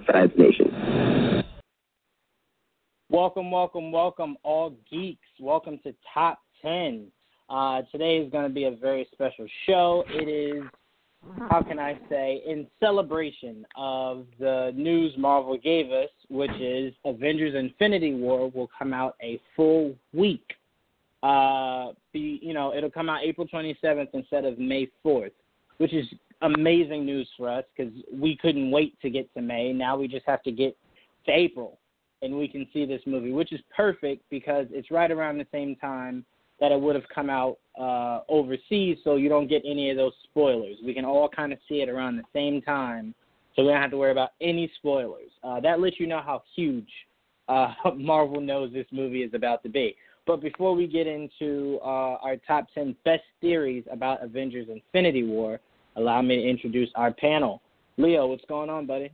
to Nation. Welcome, welcome, welcome, all geeks. Welcome to Top 10. Uh, today is going to be a very special show. It is, how can I say, in celebration of the news Marvel gave us, which is Avengers Infinity War will come out a full week. Uh, be, you know, it'll come out April 27th instead of May 4th, which is amazing news for us because we couldn't wait to get to May. Now we just have to get to April and we can see this movie, which is perfect because it's right around the same time that it would have come out uh, overseas, so you don't get any of those spoilers. We can all kind of see it around the same time, so we don't have to worry about any spoilers. Uh, that lets you know how huge uh, Marvel knows this movie is about to be. But before we get into uh, our top 10 best theories about Avengers Infinity War, allow me to introduce our panel. Leo, what's going on, buddy?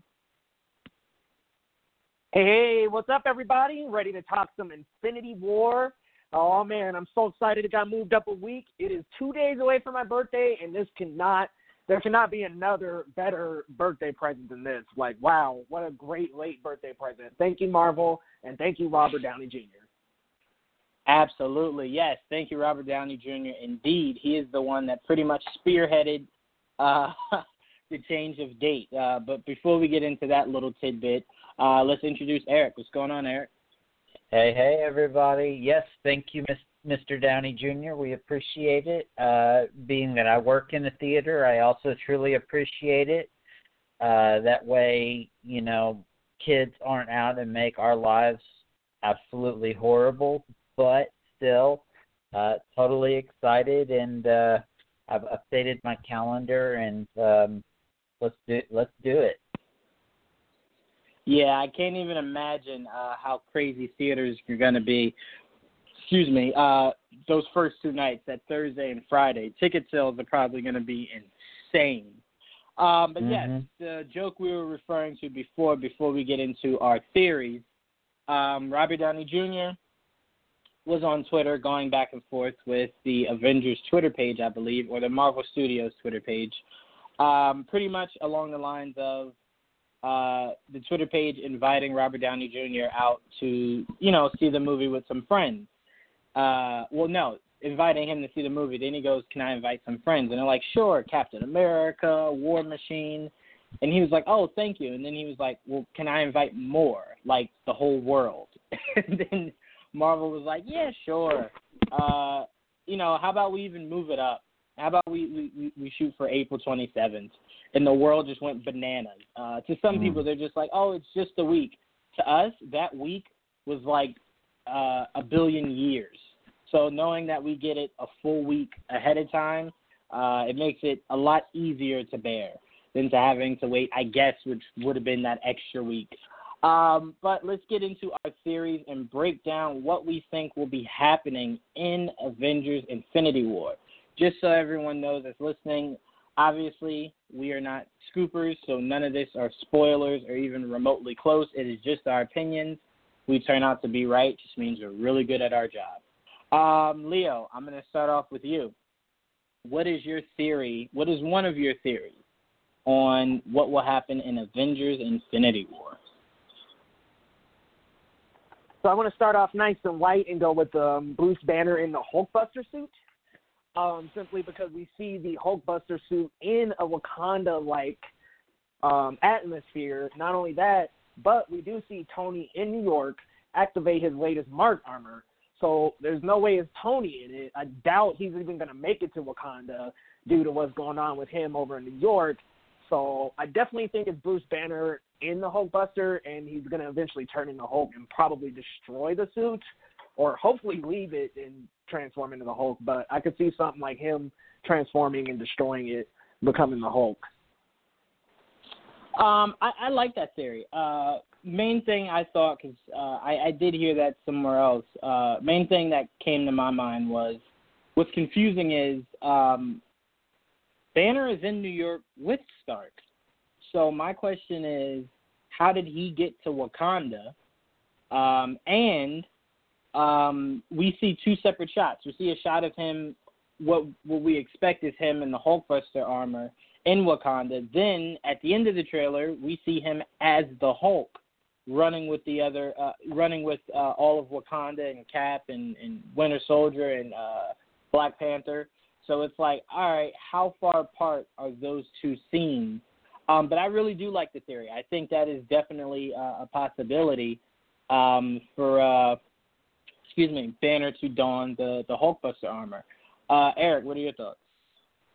Hey, what's up, everybody? Ready to talk some Infinity War? Oh man, I'm so excited! It got moved up a week. It is two days away from my birthday, and this cannot, there cannot be another better birthday present than this. Like, wow, what a great late birthday present! Thank you, Marvel, and thank you, Robert Downey Jr. Absolutely, yes. Thank you, Robert Downey Jr. Indeed, he is the one that pretty much spearheaded uh, the change of date. Uh, but before we get into that little tidbit, uh, let's introduce Eric. What's going on, Eric? Hey, hey, everybody. Yes, thank you, Mr. Downey Jr. We appreciate it. Uh, being that I work in the theater, I also truly appreciate it. Uh, that way, you know, kids aren't out and make our lives absolutely horrible, but still, uh, totally excited and uh, I've updated my calendar and um, let's do let's do it. Yeah, I can't even imagine uh, how crazy theaters are going to be. Excuse me. Uh, those first two nights, that Thursday and Friday, ticket sales are probably going to be insane. Um, but mm-hmm. yes, the joke we were referring to before, before we get into our theories, um, Robert Downey Jr. was on Twitter going back and forth with the Avengers Twitter page, I believe, or the Marvel Studios Twitter page, um, pretty much along the lines of uh, the Twitter page inviting Robert Downey Jr. out to, you know, see the movie with some friends. Uh, well, no, inviting him to see the movie. Then he goes, "Can I invite some friends?" And they're like, "Sure, Captain America, War Machine." And he was like, "Oh, thank you." And then he was like, "Well, can I invite more, like the whole world?" and then Marvel was like, "Yeah, sure. Uh, you know, how about we even move it up? How about we we we shoot for April 27th?" and the world just went bananas. Uh, to some mm. people, they're just like, oh, it's just a week. To us, that week was like uh, a billion years. So knowing that we get it a full week ahead of time, uh, it makes it a lot easier to bear than to having to wait, I guess, which would have been that extra week. Um, but let's get into our theories and break down what we think will be happening in Avengers Infinity War. Just so everyone knows that's listening, Obviously, we are not scoopers, so none of this are spoilers or even remotely close. It is just our opinions. We turn out to be right, just means we're really good at our job. Um, Leo, I'm going to start off with you. What is your theory? What is one of your theories on what will happen in Avengers Infinity War? So I want to start off nice and light and go with um, Bruce Banner in the Hulkbuster suit um, simply because we see the Hulkbuster suit in a Wakanda like um, atmosphere. Not only that, but we do see Tony in New York activate his latest Mark armor. So there's no way it's Tony in it. I doubt he's even going to make it to Wakanda due to what's going on with him over in New York. So I definitely think it's Bruce Banner in the Hulkbuster, and he's going to eventually turn into Hulk and probably destroy the suit, or hopefully leave it and transform into the Hulk, but I could see something like him transforming and destroying it, becoming the Hulk. Um, I, I like that theory. Uh, main thing I thought, because uh, I, I did hear that somewhere else. Uh, main thing that came to my mind was, what's confusing is um, Banner is in New York with Stark. So my question is, how did he get to Wakanda? Um, and um, we see two separate shots. We see a shot of him. What what we expect is him in the Hulkbuster armor, in Wakanda. Then at the end of the trailer, we see him as the Hulk, running with the other, uh, running with uh, all of Wakanda and Cap and, and Winter Soldier and uh, Black Panther. So it's like, all right, how far apart are those two scenes? Um, but I really do like the theory. I think that is definitely uh, a possibility um, for, uh, excuse me, Banner to don the the Hulkbuster armor. Uh, Eric, what are your thoughts?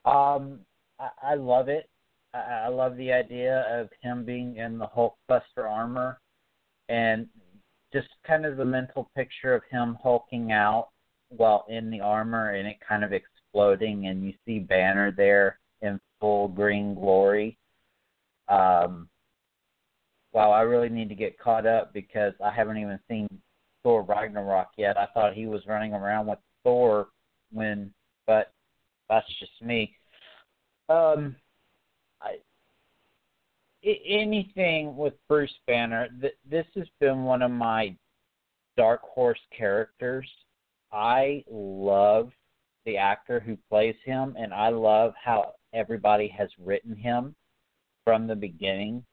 Um, I, I love it. I, I love the idea of him being in the Hulkbuster armor, and just kind of the mental picture of him hulking out while in the armor and it kind of exploding, and you see Banner there in full green glory. Um, wow, I really need to get caught up because I haven't even seen Thor Ragnarok yet. I thought he was running around with Thor when, but that's just me. Um, I, anything with Bruce Banner, th- this has been one of my dark horse characters. I love the actor who plays him, and I love how everybody has written him from the beginning.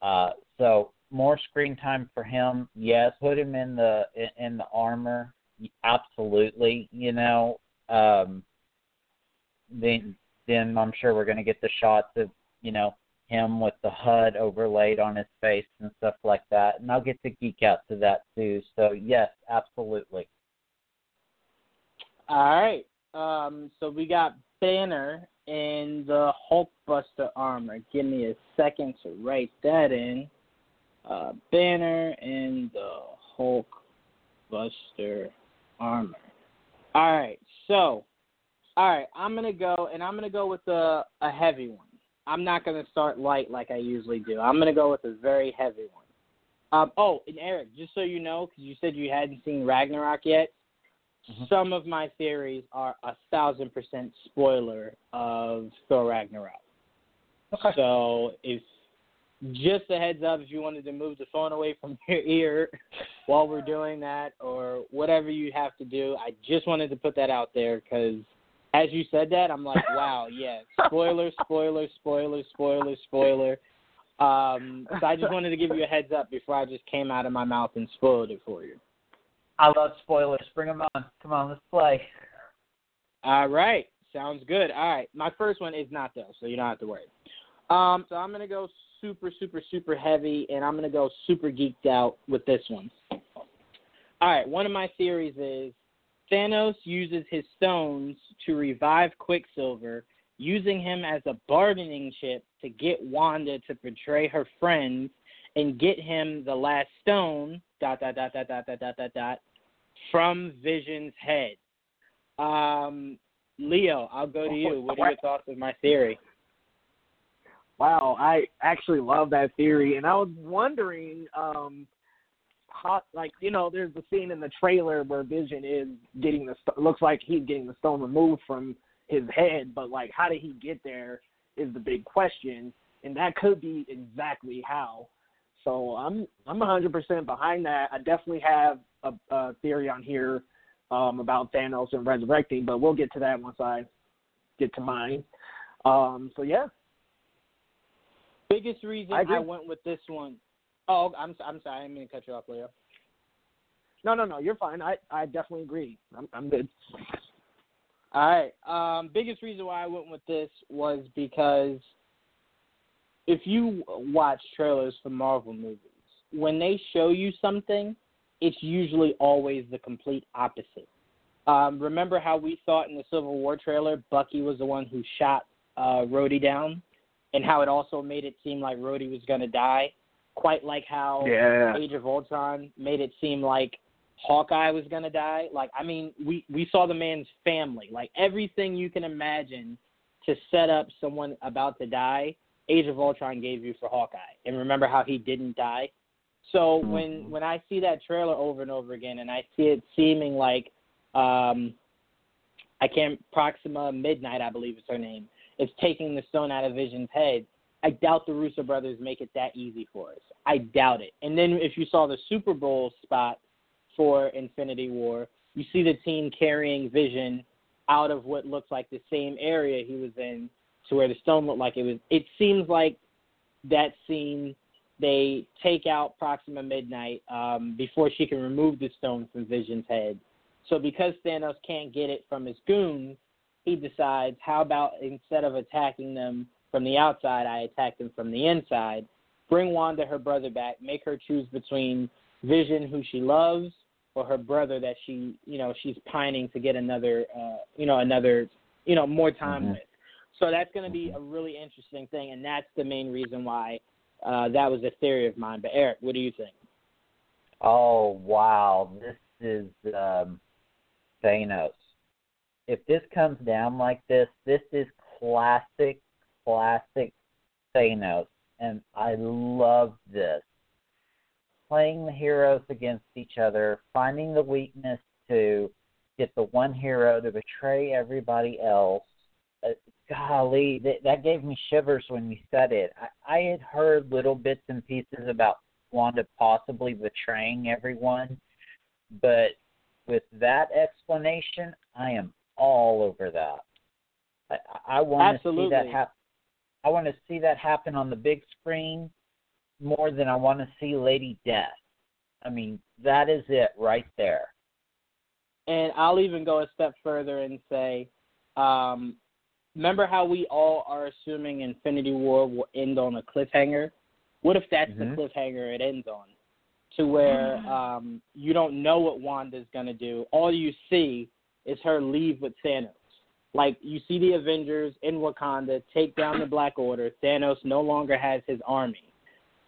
Uh, so more screen time for him. Yes, put him in the in the armor. Absolutely. You know, um, then then I'm sure we're going to get the shots of you know him with the HUD overlaid on his face and stuff like that, and I'll get to geek out to that too. So yes, absolutely. All right. Um, so we got Banner in the Hulkbuster armor. Give me a second to write that in. Uh, Banner in the Hulkbuster armor. All right, so, all right, I'm gonna go, and I'm gonna go with a a heavy one. I'm not gonna start light like I usually do. I'm gonna go with a very heavy one. Um, oh, and Eric, just so you know, because you said you hadn't seen Ragnarok yet, Mm-hmm. Some of my theories are a thousand percent spoiler of Thor Ragnarok. Okay. So if just a heads up, if you wanted to move the phone away from your ear while we're doing that, or whatever you have to do, I just wanted to put that out there because as you said that, I'm like, wow, yeah, spoiler, spoiler, spoiler, spoiler, spoiler. Um, so I just wanted to give you a heads up before I just came out of my mouth and spoiled it for you. I love spoilers. Bring them on. Come on, let's play. All right. Sounds good. All right. My first one is not though, so you don't have to worry. Um, so I'm gonna go super, super, super heavy, and I'm gonna go super geeked out with this one. All right. One of my theories is Thanos uses his stones to revive Quicksilver, using him as a bargaining chip to get Wanda to betray her friends and get him the last stone. Dot dot dot dot dot dot dot dot dot from Vision's head. Um, Leo, I'll go to you. What are your thoughts of my theory? Wow, I actually love that theory, and I was wondering, um, how, like you know, there's the scene in the trailer where Vision is getting the looks like he's getting the stone removed from his head, but like, how did he get there is the big question, and that could be exactly how. So I'm I'm 100% behind that. I definitely have a, a theory on here um, about Thanos and resurrecting, but we'll get to that once I get to mine. Um, so yeah. Biggest reason I, I, went with this one. Oh, I'm I'm sorry. I didn't mean to cut you off, Leo. No, no, no. You're fine. I I definitely agree. I'm I'm good. All right. Um, biggest reason why I went with this was because if you watch trailers for Marvel movies, when they show you something, it's usually always the complete opposite. Um, remember how we thought in the Civil War trailer Bucky was the one who shot uh, Rhodey down, and how it also made it seem like Rhodey was going to die, quite like how yeah. Age of Ultron made it seem like Hawkeye was going to die. Like, I mean, we we saw the man's family, like everything you can imagine to set up someone about to die Age of Ultron gave you for Hawkeye. And remember how he didn't die? So mm-hmm. when when I see that trailer over and over again and I see it seeming like um I can't Proxima Midnight, I believe is her name, is taking the stone out of Vision's head. I doubt the Russo brothers make it that easy for us. I doubt it. And then if you saw the Super Bowl spot for Infinity War, you see the team carrying Vision out of what looks like the same area he was in to where the stone looked like it was. It seems like that scene they take out Proxima Midnight um, before she can remove the stone from Vision's head. So because Thanos can't get it from his goons, he decides, how about instead of attacking them from the outside, I attack them from the inside. Bring Wanda her brother back, make her choose between Vision, who she loves, or her brother that she, you know, she's pining to get another, uh, you know, another, you know, more time Mhm. with. So that's going to be a really interesting thing, and that's the main reason why uh, that was a theory of mine. But Eric, what do you think? Oh wow, this is um, Thanos. If this comes down like this, this is classic, classic Thanos, and I love this. Playing the heroes against each other, finding the weakness to get the one hero to betray everybody else. Uh, golly, that, that gave me shivers when you said it. I, I had heard little bits and pieces about Wanda possibly betraying everyone, but with that explanation, I am all over that. I, I want to see that happen. I want to see that happen on the big screen more than I want to see Lady Death. I mean, that is it right there. And I'll even go a step further and say, um, remember how we all are assuming Infinity War will end on a cliffhanger? What if that's Mhm. the cliffhanger it ends on? To where um, you don't know what Wanda's going to do. All you see is her leave with Thanos. Like, you see the Avengers in Wakanda take down the Black Order. Thanos no longer has his army.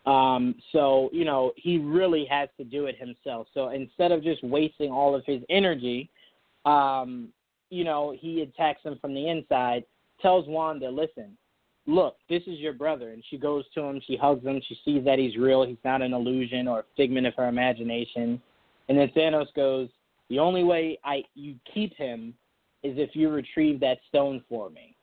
Um, so, you know, he really has to do it himself. So instead of just wasting all of his energy, um, you know, he attacks him from the inside, tells Wanda, listen, look, this is your brother. And she goes to him, she hugs him, she sees that he's real, he's not an illusion or a figment of her imagination. And then Thanos goes, the only way I you keep him is if you retrieve that stone for me.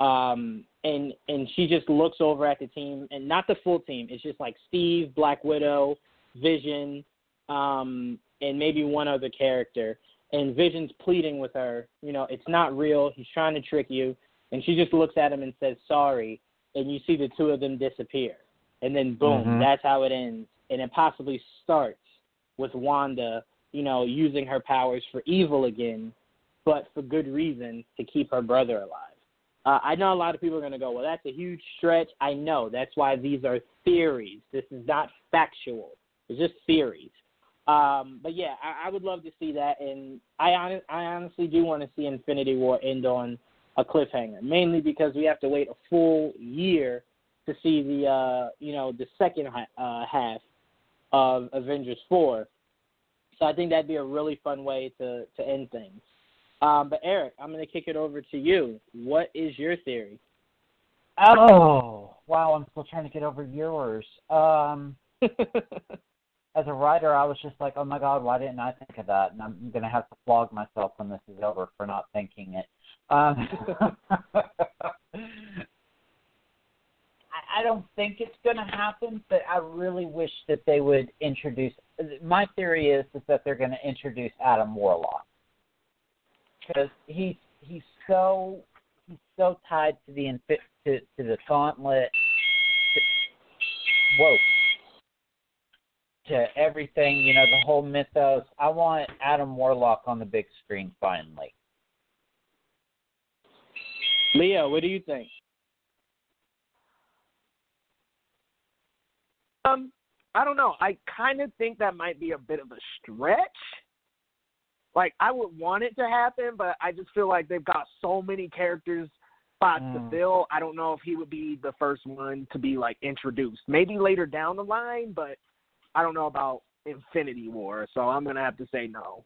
Um, and and she just looks over at the team, and not the full team. It's just like Steve, Black Widow, Vision, um, and maybe one other character. And Vision's pleading with her, you know, it's not real. He's trying to trick you. And she just looks at him and says sorry. And you see the two of them disappear. And then boom, Mhm. that's how it ends. And it possibly starts with Wanda, you know, using her powers for evil again, but for good reason to keep her brother alive. Uh, I know a lot of people are going to go, well, that's a huge stretch. I know. That's why these are theories. This is not factual. It's just theories. Um, but yeah, I, I would love to see that, and I, hon- I honestly do want to see Infinity War end on a cliffhanger, mainly because we have to wait a full year to see the uh, you know the second uh, half of Avengers Four. So I think that'd be a really fun way to to end things. Um, but Eric, I'm going to kick it over to you. What is your theory? Oh, wow, I'm still trying to get over yours. Um, as a writer, I was just like, oh my god, why didn't I think of that? And I'm to have to flog myself when this is over for not thinking it. Um, I, I don't think it's to happen, but I really wish that they would introduce. My theory is is that they're to introduce Adam Warlock because he's he's so he's so tied to the to to the gauntlet. To, whoa. To everything, you know, the whole mythos. I want Adam Warlock on the big screen finally. Leo, what do you think? Um, I don't know. I kind of think that might be a bit of a stretch. Like I would want it to happen, but I just feel like they've got so many characters spots to Mm. fill. I don't know if he would be the first one to be like introduced. Maybe later down the line, but I don't know about Infinity War, so I'm gonna have to say no.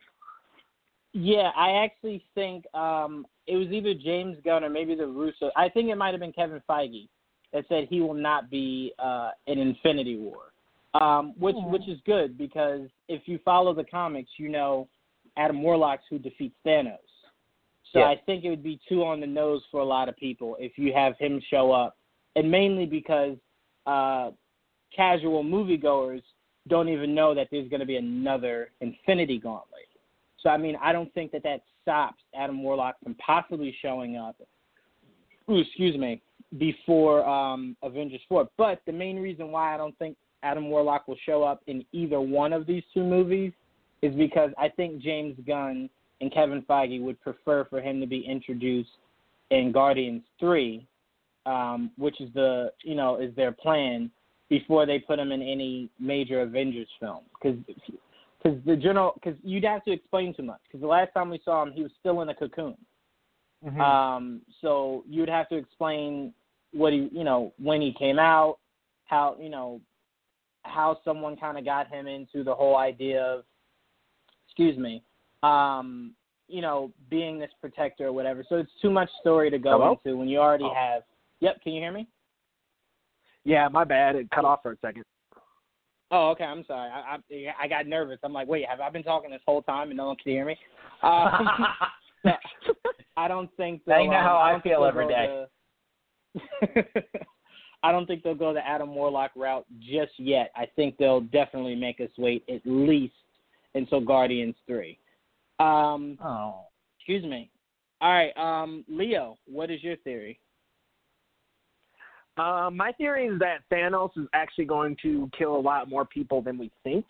Yeah, I actually think um, it was either James Gunn or maybe the Russo. I think it might have been Kevin Feige that said he will not be uh, in Infinity War, um, which Mhm. which is good because if you follow the comics, you know Adam Warlock's who defeats Thanos. So Yeah. I think it would be too on the nose for a lot of people if you have him show up, and mainly because uh, casual moviegoers don't even know that there's going to be another Infinity Gauntlet. So I mean, I don't think that that stops Adam Warlock from possibly showing up ooh, excuse me, before um, Avengers 4. But the main reason why I don't think Adam Warlock will show up in either one of these two movies is because I think James Gunn and Kevin Feige would prefer for him to be introduced in Guardians 3, um, which is the you know is their plan before they put him in any major Avengers film because because the general because you'd have to explain too much because the last time we saw him he was still in a cocoon. Mhm. Um, so you'd have to explain what he, you know, when he came out, how, you know, how someone kind of got him into the whole idea of, excuse me, um, you know, being this protector or whatever. So it's too much story to go Hello? into when you already Oh. have. Yep, can you hear me? Yeah, my bad. It cut off for a second. Oh, okay. I'm sorry. I I, I got nervous. I'm like, wait, have I been talking this whole time and no one can hear me? Um, I don't think. Now they'll, you know um, how I don't think feel they'll every day. the- I don't think they'll go the Adam Warlock route just yet. I think they'll definitely make us wait at least until Guardians three. Um, oh. excuse me. All right, um, Leo, what is your theory? Uh, my theory is that Thanos is actually going to kill a lot more people than we think.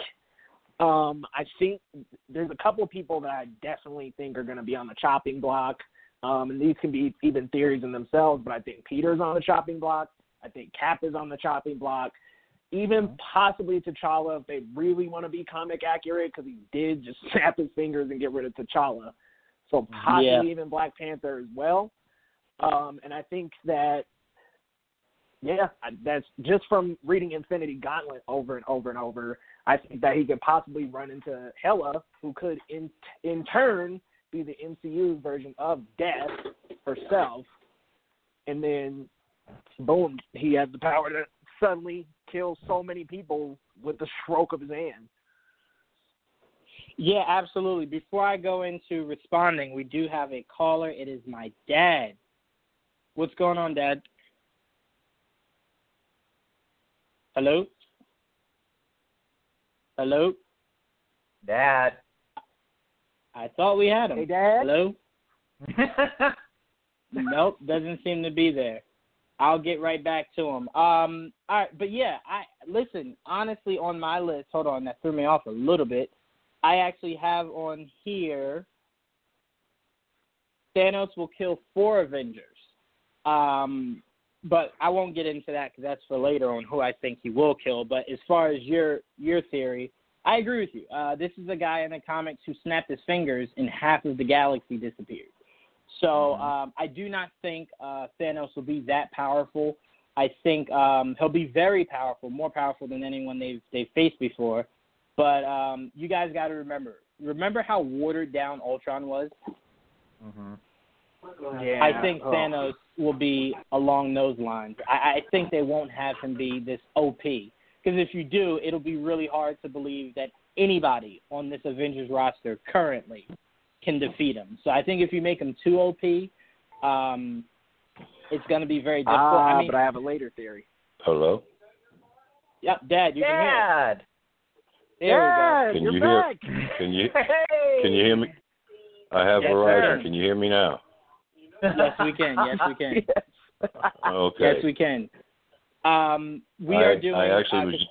Um, I think there's a couple of people that I definitely think are going to be on the chopping block. Um, and these can be even theories in themselves, but I think Peter's on the chopping block. I think Cap is on the chopping block. Even possibly T'Challa if they really want to be comic accurate, because he did just snap his fingers and get rid of T'Challa. So possibly Yeah. even Black Panther as well. Um, and I think that yeah, that's just from reading Infinity Gauntlet over and over and over. I think that he could possibly run into Hela, who could in in turn be the MCU's version of Death herself, and then boom, he has the power to suddenly kill so many people with the stroke of his hand. Yeah, absolutely. Before I go into responding, we do have a caller. It is my dad. What's going on, Dad? Hello? Hello? Dad. I thought we had him. Hey, Dad. Hello? nope, doesn't seem to be there. I'll get right back to him. Um, all right, but yeah, I listen. Honestly, on my list, hold on, that threw me off a little bit. I actually have on here. Thanos will kill four Avengers, um, but I won't get into that because that's for later on who I think he will kill. But as far as your your theory, I agree with you. Uh, this is a guy in the comics who snapped his fingers and half of the galaxy disappeared. So um, I do not think uh, Thanos will be that powerful. I think um, he'll be very powerful, more powerful than anyone they've they've faced before. But um, you guys got to remember, remember how watered down Ultron was. hmm Yeah. I think Oh. Thanos will be along those lines. I, I think they won't have him be this OP because if you do, it'll be really hard to believe that anybody on this Avengers roster currently can defeat him. So I think if you make him too OP, um, it's going to be very difficult. Ah, I mean, but I have a later theory. Hello? yep, Dad, you can hear. us. Dad. There yeah, Can you're you hear- back. Can you Hey. can you hear me? I have Yes, Verizon. sir. Can you hear me now? Yes, we can. Yes, we can. Yes. Okay. Yes, we can. Um, we I, are doing. I actually uh, was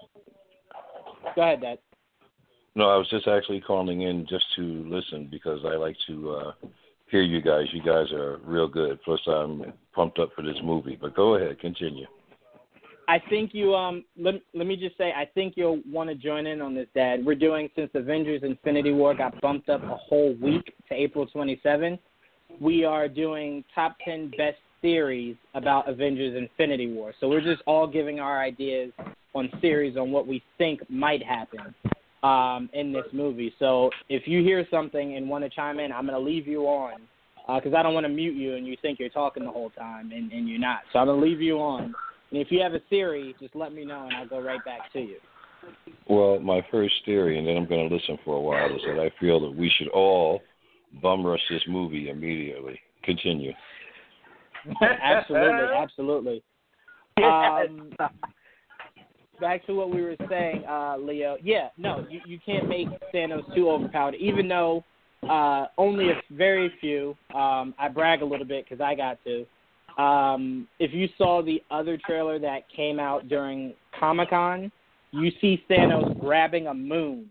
Go ahead, Dad. no, I was just actually calling in just to listen because I like to uh hear you guys. You guys are real good. Plus, I'm pumped up for this movie. But go ahead, continue. I think you um let let me just say I think you'll want to join in on this, Dad. We're doing since Avengers Infinity War got bumped up a whole week to April 27. We are doing top 10 best theories about Avengers Infinity War. So we're just all giving our ideas on theories on what we think might happen um, in this movie. So if you hear something and want to chime in, I'm going to leave you on because I don't want to mute you and you think you're talking the whole time and, and you're not. So I'm going to leave you on. And if you have a theory, just let me know and I'll go right back to you. Well, my first theory, and then I'm going to listen for a while, is that I feel that we should all bum rush this movie immediately. Continue. absolutely, absolutely. Um, back to what we were saying, uh, Leo. Yeah, no, you, you can't make Thanos too overpowered, even though uh, only a very few. Um, I brag a little bit because I got to. Um, if you saw the other trailer that came out during Comic Con, you see Thanos grabbing a moon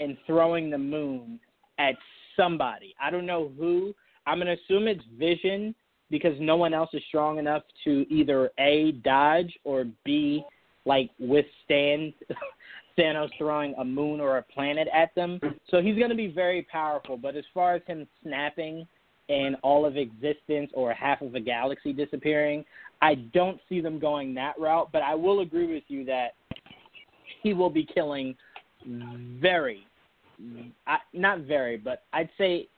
and throwing the moon at somebody. I don't know who. I'm gonna assume it's Vision because no one else is strong enough to either a dodge or b like withstand Thanos throwing a moon or a planet at them. So he's going to be very powerful. But as far as him snapping and all of existence or half of a galaxy disappearing, I don't see them going that route. But I will agree with you that he will be killing very, not very, but I'd say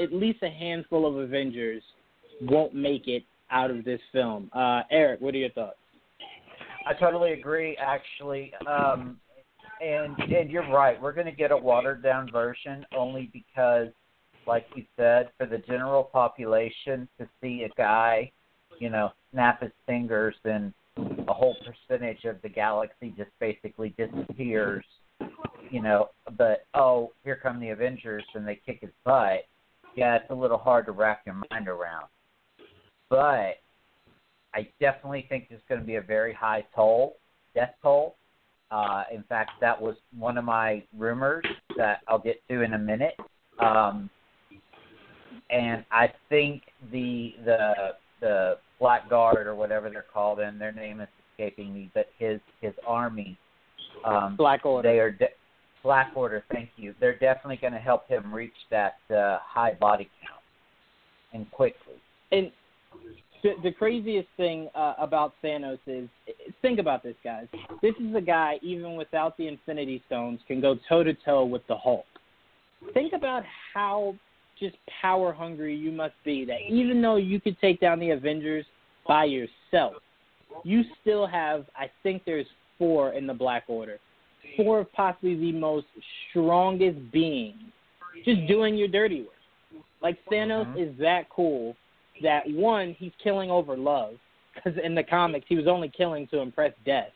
at least a handful of Avengers won't make it out of this film. Uh, Eric, what are your thoughts? I totally agree, actually. Um, and and you're right. We're going to get a watered down version only because, like you said, for the general population to see a guy, you know, snap his fingers and a whole percentage of the galaxy just basically disappears. You know, but oh, here come the Avengers and they kick his butt. Yeah, it's a little hard to wrap your mind around. But I definitely think there's going to be a very high toll, death toll, uh, in fact, that was one of my rumors that I'll get to in a minute. Um, and I think the the the Black Guard or whatever they're called, and their name is escaping me, but his his army, um, Black Order, they are de- Black Order. Thank you. They're definitely going to help him reach that uh, high body count and quickly. And the, craziest thing uh, about Thanos is think about this, guys. This is a guy, even without the Infinity Stones, can go toe to toe with the Hulk. Think about how just power hungry you must be. That even though you could take down the Avengers by yourself, you still have. I think there's four in the Black Order. Four of possibly the most strongest beings, just doing your dirty work. Like Thanos mm-hmm. is that cool that one, he's killing over love because in the comics he was only killing to impress death,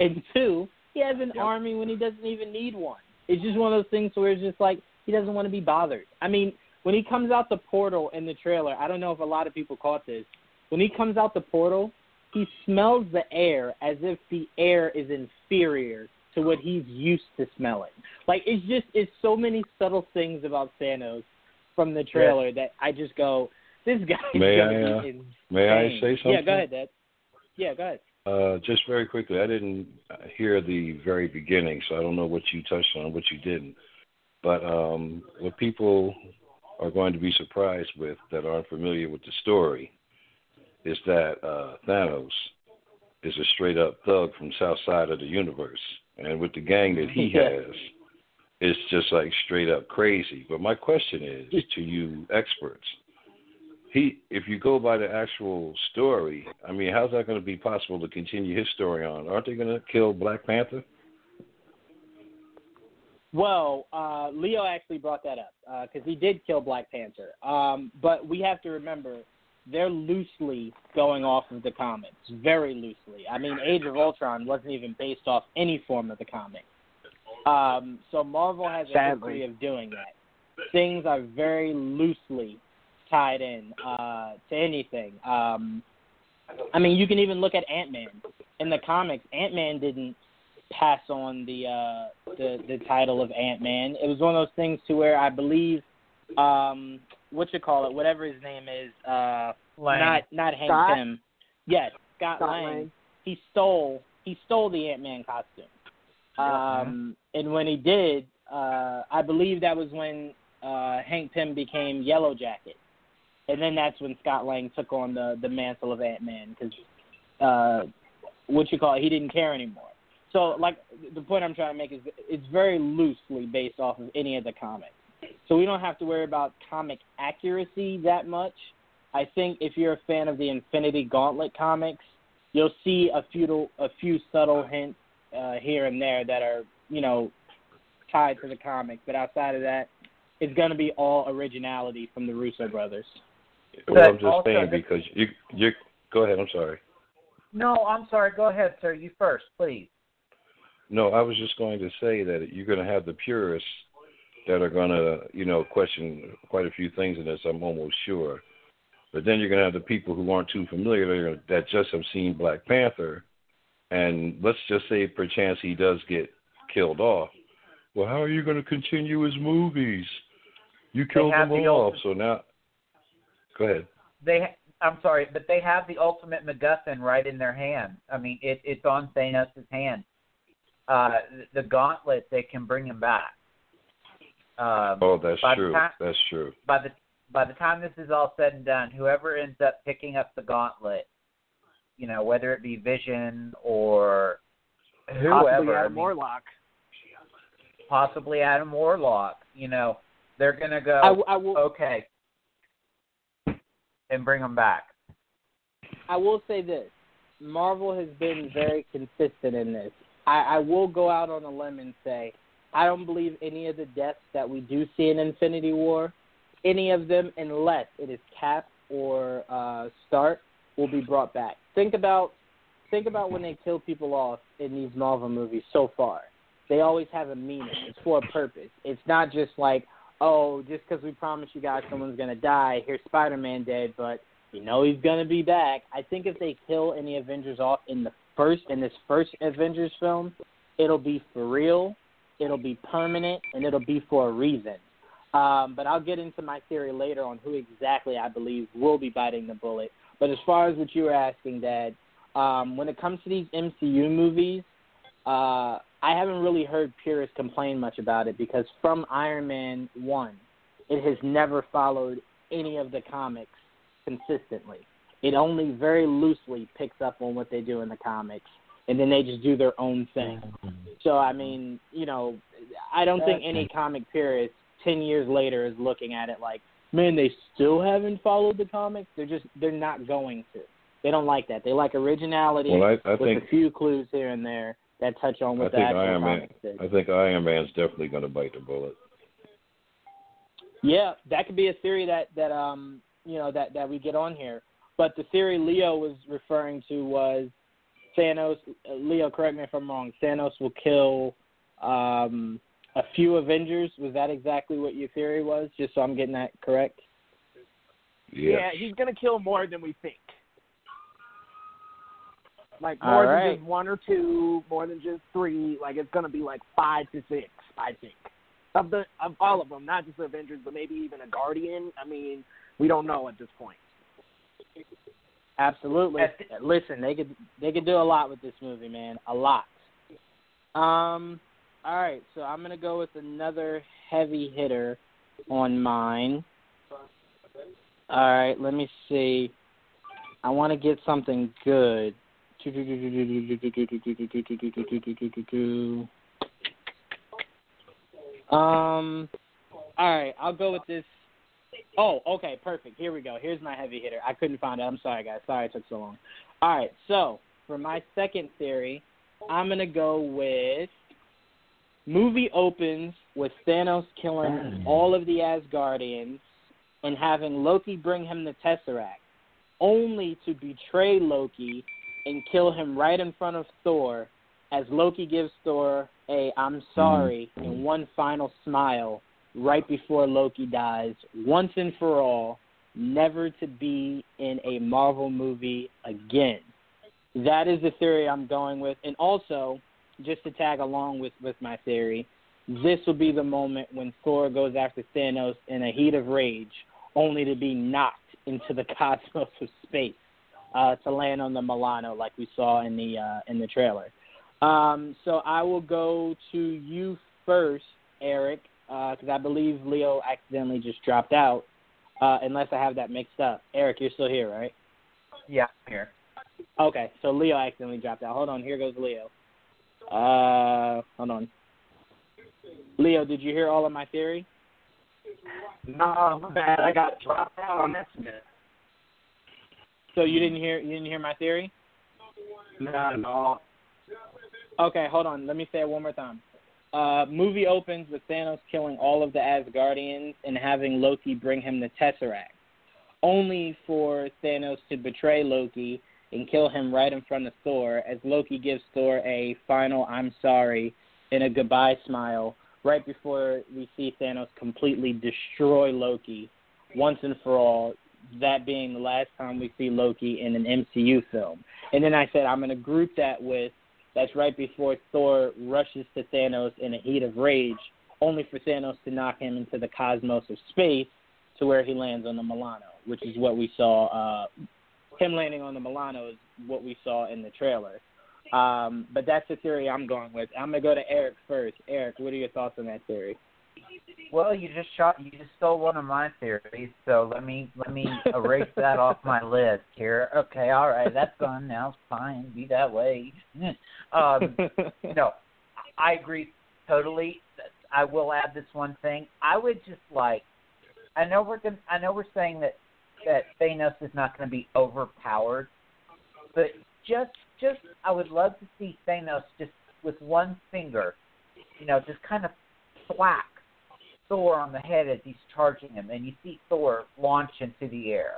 and two, he has an yep. army when he doesn't even need one. It's just one of those things where it's just like he doesn't want to be bothered. I mean, when he comes out the portal in the trailer, I don't know if a lot of people caught this. When he comes out the portal, he smells the air as if the air is inferior to what he's used to smelling. Like it's just it's so many subtle things about Thanos from the trailer yeah. that I just go, this guy may I, uh, May I say something? Yeah, go ahead, Dad. Yeah, go ahead. Uh, just very quickly, I didn't hear the very beginning, so I don't know what you touched on, what you didn't. But um, what people are going to be surprised with that aren't familiar with the story is that uh, Thanos is a straight up thug from South Side of the universe, and with the gang that he has, it's just like straight up crazy. But my question is to you experts he if you go by the actual story, I mean, how's that going to be possible to continue his story on? Aren't they going to kill Black Panther? Well, uh, Leo actually brought that up because uh, he did kill Black Panther. Um, but we have to remember they're loosely going off of the comics, very loosely. I mean, Age of Ultron wasn't even based off any form of the comic. Um, so Marvel has a history of doing that. Things are very loosely tied in uh, to anything. Um, I mean, you can even look at Ant Man in the comics. Ant Man didn't pass on the uh, the the title of Ant Man. It was one of those things to where I believe um, what you call it, whatever his name is, uh, Lang. not not Hank Scott? Pym. Yes, Scott, Scott Lang. Lang. He stole he stole the Ant Man costume. Um, and when he did, uh, I believe that was when uh, Hank Pym became Yellow Jacket and then that's when Scott Lang took on the the mantle of Ant Man because uh, what you call it, he didn't care anymore. So, like the point I'm trying to make is it's very loosely based off of any of the comics, so we don't have to worry about comic accuracy that much. I think if you're a fan of the Infinity Gauntlet comics, you'll see a few a few subtle hints uh, here and there that are you know tied to the comic, but outside of that, it's going to be all originality from the Russo brothers. Well, I'm just saying because you you go ahead. I'm sorry. No, I'm sorry. Go ahead, sir. You first, please. No, I was just going to say that you're going to have the purists that are going to, you know, question quite a few things in this. I'm almost sure. But then you're going to have the people who aren't too familiar that just have seen Black Panther, and let's just say perchance he does get killed off. Well, how are you going to continue his movies? You killed them the all off, so now. Go ahead. They, I'm sorry, but they have the ultimate MacGuffin right in their hand. I mean, it, it's on Thanos' hand. Uh, the gauntlet, they can bring him back. Um, oh, that's true. Time, that's true. By the by the time this is all said and done, whoever ends up picking up the gauntlet, you know, whether it be Vision or whoever, possibly Adam I mean, Warlock, possibly Adam Warlock, you know, they're gonna go I, I will, okay and bring them back. I will say this: Marvel has been very consistent in this. I, I will go out on a limb and say I don't believe any of the deaths that we do see in Infinity War, any of them, unless it is Cap or uh, Stark, will be brought back. Think about think about when they kill people off in these Marvel movies so far. They always have a meaning. It's for a purpose. It's not just like, oh, just because we promise you guys someone's gonna die, here's Spider-Man dead, but you know he's gonna be back. I think if they kill any Avengers off in the first in this first Avengers film, it'll be for real it'll be permanent, and it'll be for a reason. Um, but I'll get into my theory later on who exactly I believe will be biting the bullet. But as far as what you were asking, Dad, um, when it comes to these MCU movies, uh, I haven't really heard purists complain much about it because from Iron Man 1, it has never followed any of the comics consistently. It only very loosely picks up on what they do in the comics and then they just do their own thing. So I mean, you know, I don't think any comic purist ten years later is looking at it like, man, they still haven't followed the comics. They're just they're not going to. They don't like that. They like originality well, I, I with think, a few clues here and there that touch on what I think Iron Man. I think Iron Man's definitely going to bite the bullet. Yeah, that could be a theory that that um you know that that we get on here. But the theory Leo was referring to was Thanos. Leo, correct me if I'm wrong. Thanos will kill um, a few Avengers. Was that exactly what your theory was? Just so I'm getting that correct. Yes. Yeah, he's gonna kill more than we think. Like more All than right. just one or two, more than just three. Like it's gonna be like five to six, I think. Of the of all of them, not just the Avengers, but maybe even a Guardian. I mean, we don't know at this point. Absolutely. Listen, they could they could do a lot with this movie, man. A lot. Um. All right, so I'm gonna go with another heavy hitter on mine. All right, let me see. I want to get something good. Um. All right, I'll go with this Oh, okay, perfect. Here we go. Here's my heavy hitter. I couldn't find it. I'm sorry, guys. Sorry it took so long. All right, so for my second theory, I'm gonna go with movie opens with Thanos killing mm. all of the Asgardians and having Loki bring him the Tesseract, only to betray Loki and kill him right in front of Thor as Loki gives Thor a I'm mm. sorry and one final smile right before Loki dies, once and for all, never to be in a Marvel movie again. That is the theory I'm going with. And also, just to tag along with, with my theory, this will be the moment when Thor goes after Thanos in a heat of rage, only to be knocked into the cosmos of space uh, to land on the Milano, like we saw in the uh, in the trailer. Um, so I will go to you first, Eric, because I believe Leo accidentally just dropped out. Uh, unless I have that mixed up. Eric, you're still here, right? Yeah, I'm here. Okay, so Leo accidentally dropped out. Hold on, here goes Leo. Uh, hold on. Leo, did you hear all of my theory? No, my bad. I got dropped out on accident. So you didn't hear you didn't hear my theory? No, no. Okay, hold on. Let me say it one more time. Uh, movie opens with Thanos killing all of the Asgardians and having Loki bring him the Tesseract, only for Thanos to betray Loki and kill him right in front of Thor as Loki gives Thor a final I'm sorry and a goodbye smile right before we see Thanos completely destroy Loki once and for all, that being the last time we see Loki in an MCU film. And then I said I'm going to group that with that's right before Thor rushes to Thanos in a heat of rage, only for Thanos to knock him into the cosmos of space to where he lands on the Milano, which is what we saw. Uh, him landing on the Milano is what we saw in the trailer. Um, but that's the theory I'm going with. I'm gonna go to Eric first. Eric, what are your thoughts on that theory? Well, you just shot. You just stole one of my theories. So let me let me erase that off my list here. Okay, all right, that's gone now. It's fine. Be that way. Um, no, I agree totally. I will add this one thing. I would just like. I know we're going I know we're saying that that Thanos is not going to be overpowered, but just just I would love to see Thanos just with one finger, you know, just kind of thwack Thor on the head as he's charging him, and you see Thor launch into the air.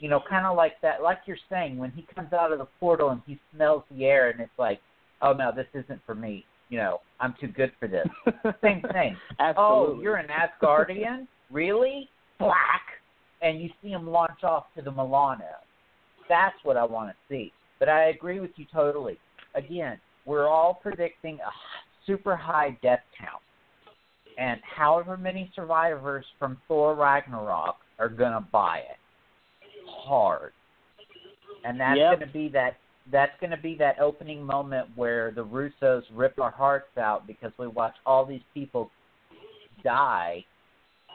You know, kind of like that, like you're saying, when he comes out of the portal and he smells the air, and it's like, oh no, this isn't for me. You know, I'm too good for this. Same thing. Absolutely. Oh, you're an Asgardian, really? Black, and you see him launch off to the Milano. That's what I want to see. But I agree with you totally. Again, we're all predicting a super high death count. And however many survivors from Thor Ragnarok are going to buy it hard. And that's Yep. going to be that that's going to be that opening moment where the Russos rip our hearts out because we watch all these people die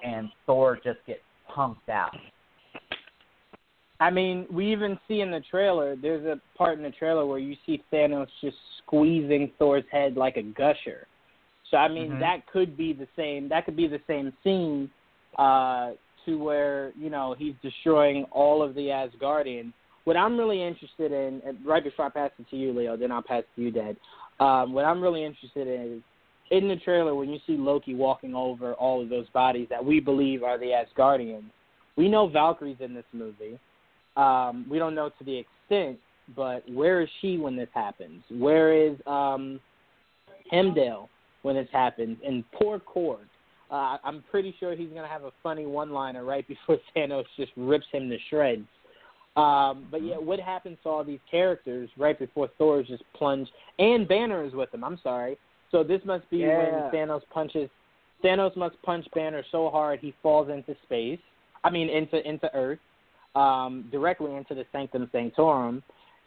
and Thor just gets punked out. I mean, we even see in the trailer. There's a part in the trailer where you see Thanos just squeezing Thor's head like a gusher. So I mean, Mhm. that could be the same. That could be the same scene uh, to where you know he's destroying all of the Asgardians. What I'm really interested in, right before I pass it to you, Leo, then I'll pass it to you, Dad. Um, what I'm really interested in is in the trailer when you see Loki walking over all of those bodies that we believe are the Asgardians. We know Valkyrie's in this movie. Um, we don't know to the extent, but where is she when this happens? Where is um, Heimdall when this happens? And poor Korg. Uh, I'm pretty sure he's going to have a funny one-liner right before Thanos just rips him to shreds. Um, but yeah, what happens to all these characters right before Thor is just plunged, and Banner is with him. I'm sorry. So this must be Yeah. when Thanos punches. Thanos must punch Banner so hard he falls into space. I mean, into into Earth, um, directly into the Sanctum Sanctorum,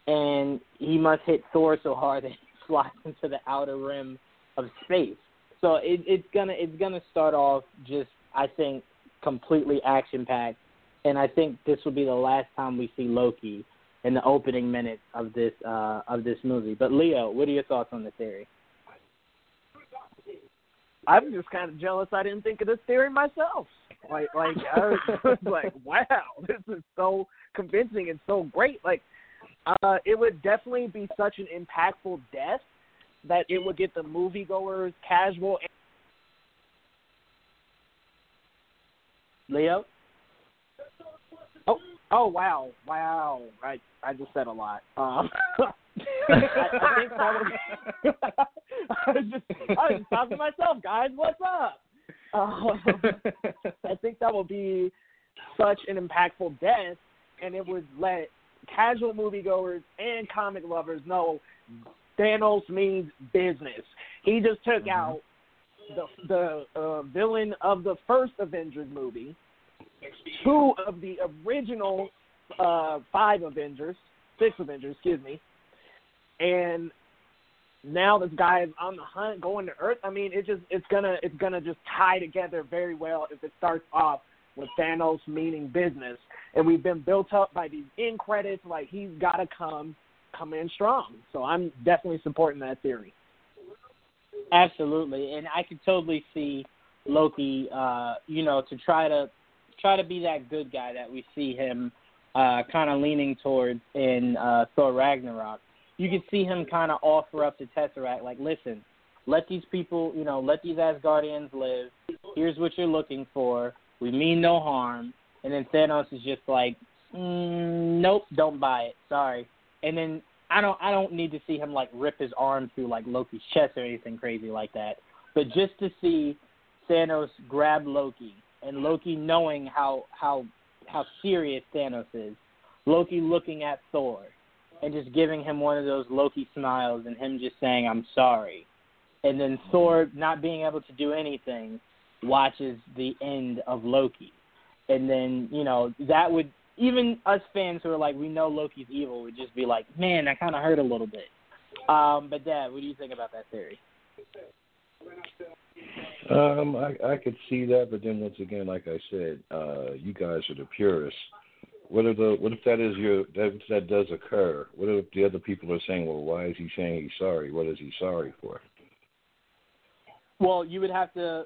and he must hit Thor so hard that he flies into the outer rim of space. So it, it's gonna it's gonna start off just I think completely action packed, and I think this will be the last time we see Loki in the opening minutes of this uh, of this movie. But Leo, what are your thoughts on the theory? I'm just kind of jealous I didn't think of this theory myself. Like, like I was like, wow, this is so convincing and so great. Like, uh, it would definitely be such an impactful death that it would get the moviegoers, casual. Leo, Oh, oh, wow, wow! I I just said a lot. Um, I, I think would. I was just I was just talking to myself, guys. What's up? Um, I think that will be such an impactful death, and it would let casual moviegoers and comic lovers know Thanos means business. He just took Mhm. out the the uh, villain of the first Avengers movie, two of the original uh, five Avengers, six Avengers, excuse me, and now this guy is on the hunt, going to Earth. I mean, it just it's gonna it's gonna just tie together very well if it starts off with Thanos meaning business, and we've been built up by these end credits. Like he's got to come come in strong. So I'm definitely supporting that theory. Absolutely, and I could totally see Loki, uh, you know, to try to try to be that good guy that we see him uh, kind of leaning towards in uh, Thor Ragnarok. You could see him kind of offer up the Tesseract, like, listen, let these people, you know, let these Asgardians live. Here's what you're looking for. We mean no harm. And then Thanos is just like, mm, nope, don't buy it. Sorry. And then I don't I don't need to see him like rip his arm through like Loki's chest or anything crazy like that. But just to see Thanos grab Loki and Loki knowing how how how serious Thanos is. Loki looking at Thor and just giving him one of those Loki smiles and him just saying, I'm sorry. And then Thor not being able to do anything watches the end of Loki. And then, you know, that would even us fans who are like, we know Loki's evil would just be like, Man, that kinda hurt a little bit. Um, but Dad, what do you think about that theory? Um, I I could see that, but then once again, like I said, uh, you guys are the purists. What if the what if that is your that that does occur? What if the other people are saying, well, why is he saying he's sorry? What is he sorry for? Well, you would have to.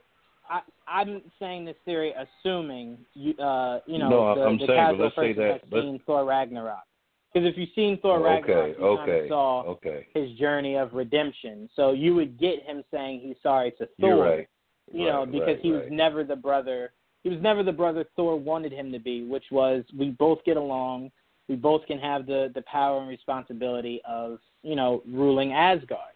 I, I'm saying this theory, assuming you, uh, you know, No, the, I'm the saying, casual let's say that- seen Thor Ragnarok. Because if you've seen Thor Ragnarok, okay, you kind okay, of saw okay. his journey of redemption. So you would get him saying he's sorry to Thor. You're right. You know, because right, he was never the brother. He was never the brother Thor wanted him to be, which was we both get along. We both can have the the power and responsibility of you know ruling Asgard.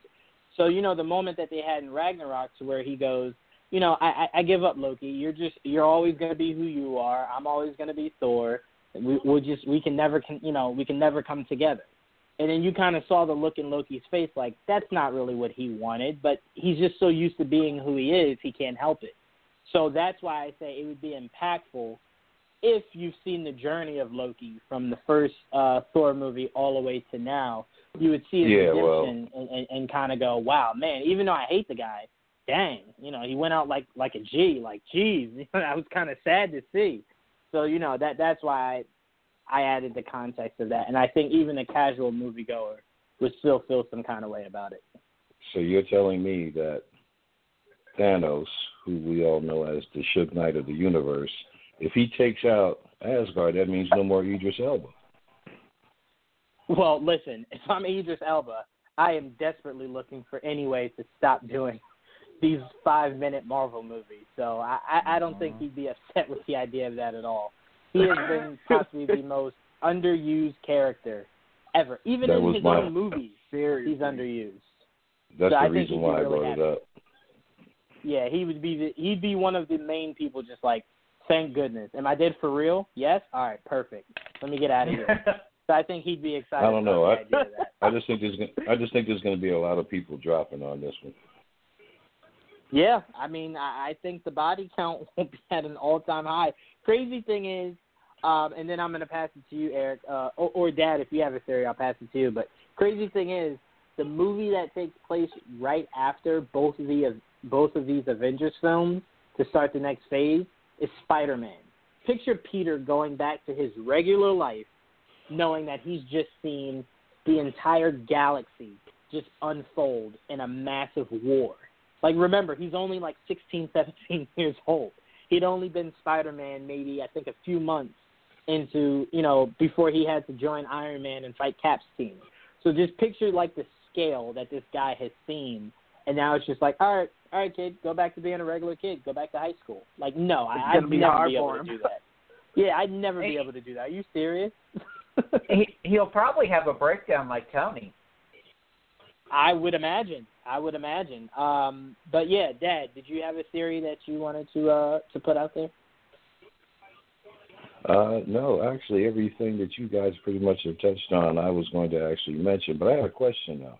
So you know the moment that they had in Ragnarok, to where he goes, you know, I I, I give up, Loki. You're just you're always going to be who you are. I'm always going to be Thor. We we'll just we can never can you know we can never come together. And then you kind of saw the look in Loki's face, like that's not really what he wanted, but he's just so used to being who he is, he can't help it. So that's why I say it would be impactful if you've seen the journey of Loki from the first uh, Thor movie all the way to now. You would see his Yeah, well- and, and, and kind of go, "Wow, man! Even though I hate the guy, dang, you know, he went out like like a G. Like, geez, I was kind of sad to see." So you know that that's why I, I added the context of that, and I think even a casual moviegoer would still feel some kind of way about it. So you're telling me that Thanos, who we all know as the Suge Knight of the universe, if he takes out Asgard, that means no more Idris Elba. Well, listen, if I'm Idris Elba, I am desperately looking for any way to stop doing these five minute Marvel movies. So I, I, I don't think mm-hmm. he'd be upset with the idea of that at all. He has been possibly the most underused character ever. Even That in his my- own movies, Seriously. he's underused. That's So the think reason he'd be why I brought happy. it up. Yeah, he would be the, he'd be one of the main people just like, thank goodness. Am I dead for real? Yes? All right, perfect. Let me get out of here. So I think he'd be excited I don't know. about I, the idea of that. I just think there's gonna, I just think there's going to be a lot of people dropping on this one. Yeah, I mean, I, I think the body count will be at an all-time high. Crazy thing is, um, and then I'm going to pass it to you, Eric, uh, or, or Dad, if you have a theory, I'll pass it to you. But crazy thing is, the movie that takes place right after both of the both of these Avengers films to start the next phase is Spider-Man. Picture Peter going back to his regular life, knowing that he's just seen the entire galaxy just unfold in a massive war. Like, remember, he's only like 16, 17 years old. He'd only been Spider Man maybe, I think, a few months into, you know, before he had to join Iron Man and fight Cap's team. So just picture, like, the scale that this guy has seen. And now it's just like, all right, all right, kid, go back to being a regular kid. Go back to high school. Like, no, I, I'd be never be able for to do that. Yeah, I'd never be able to do that. Are you serious? he he'll probably have a breakdown like Tony. I would imagine. I would imagine. Um, but yeah, Dad, did you have a theory that you wanted to uh, to put out there? Uh, no, actually, everything that you guys pretty much have touched on, I was going to actually mention, but I have a question now.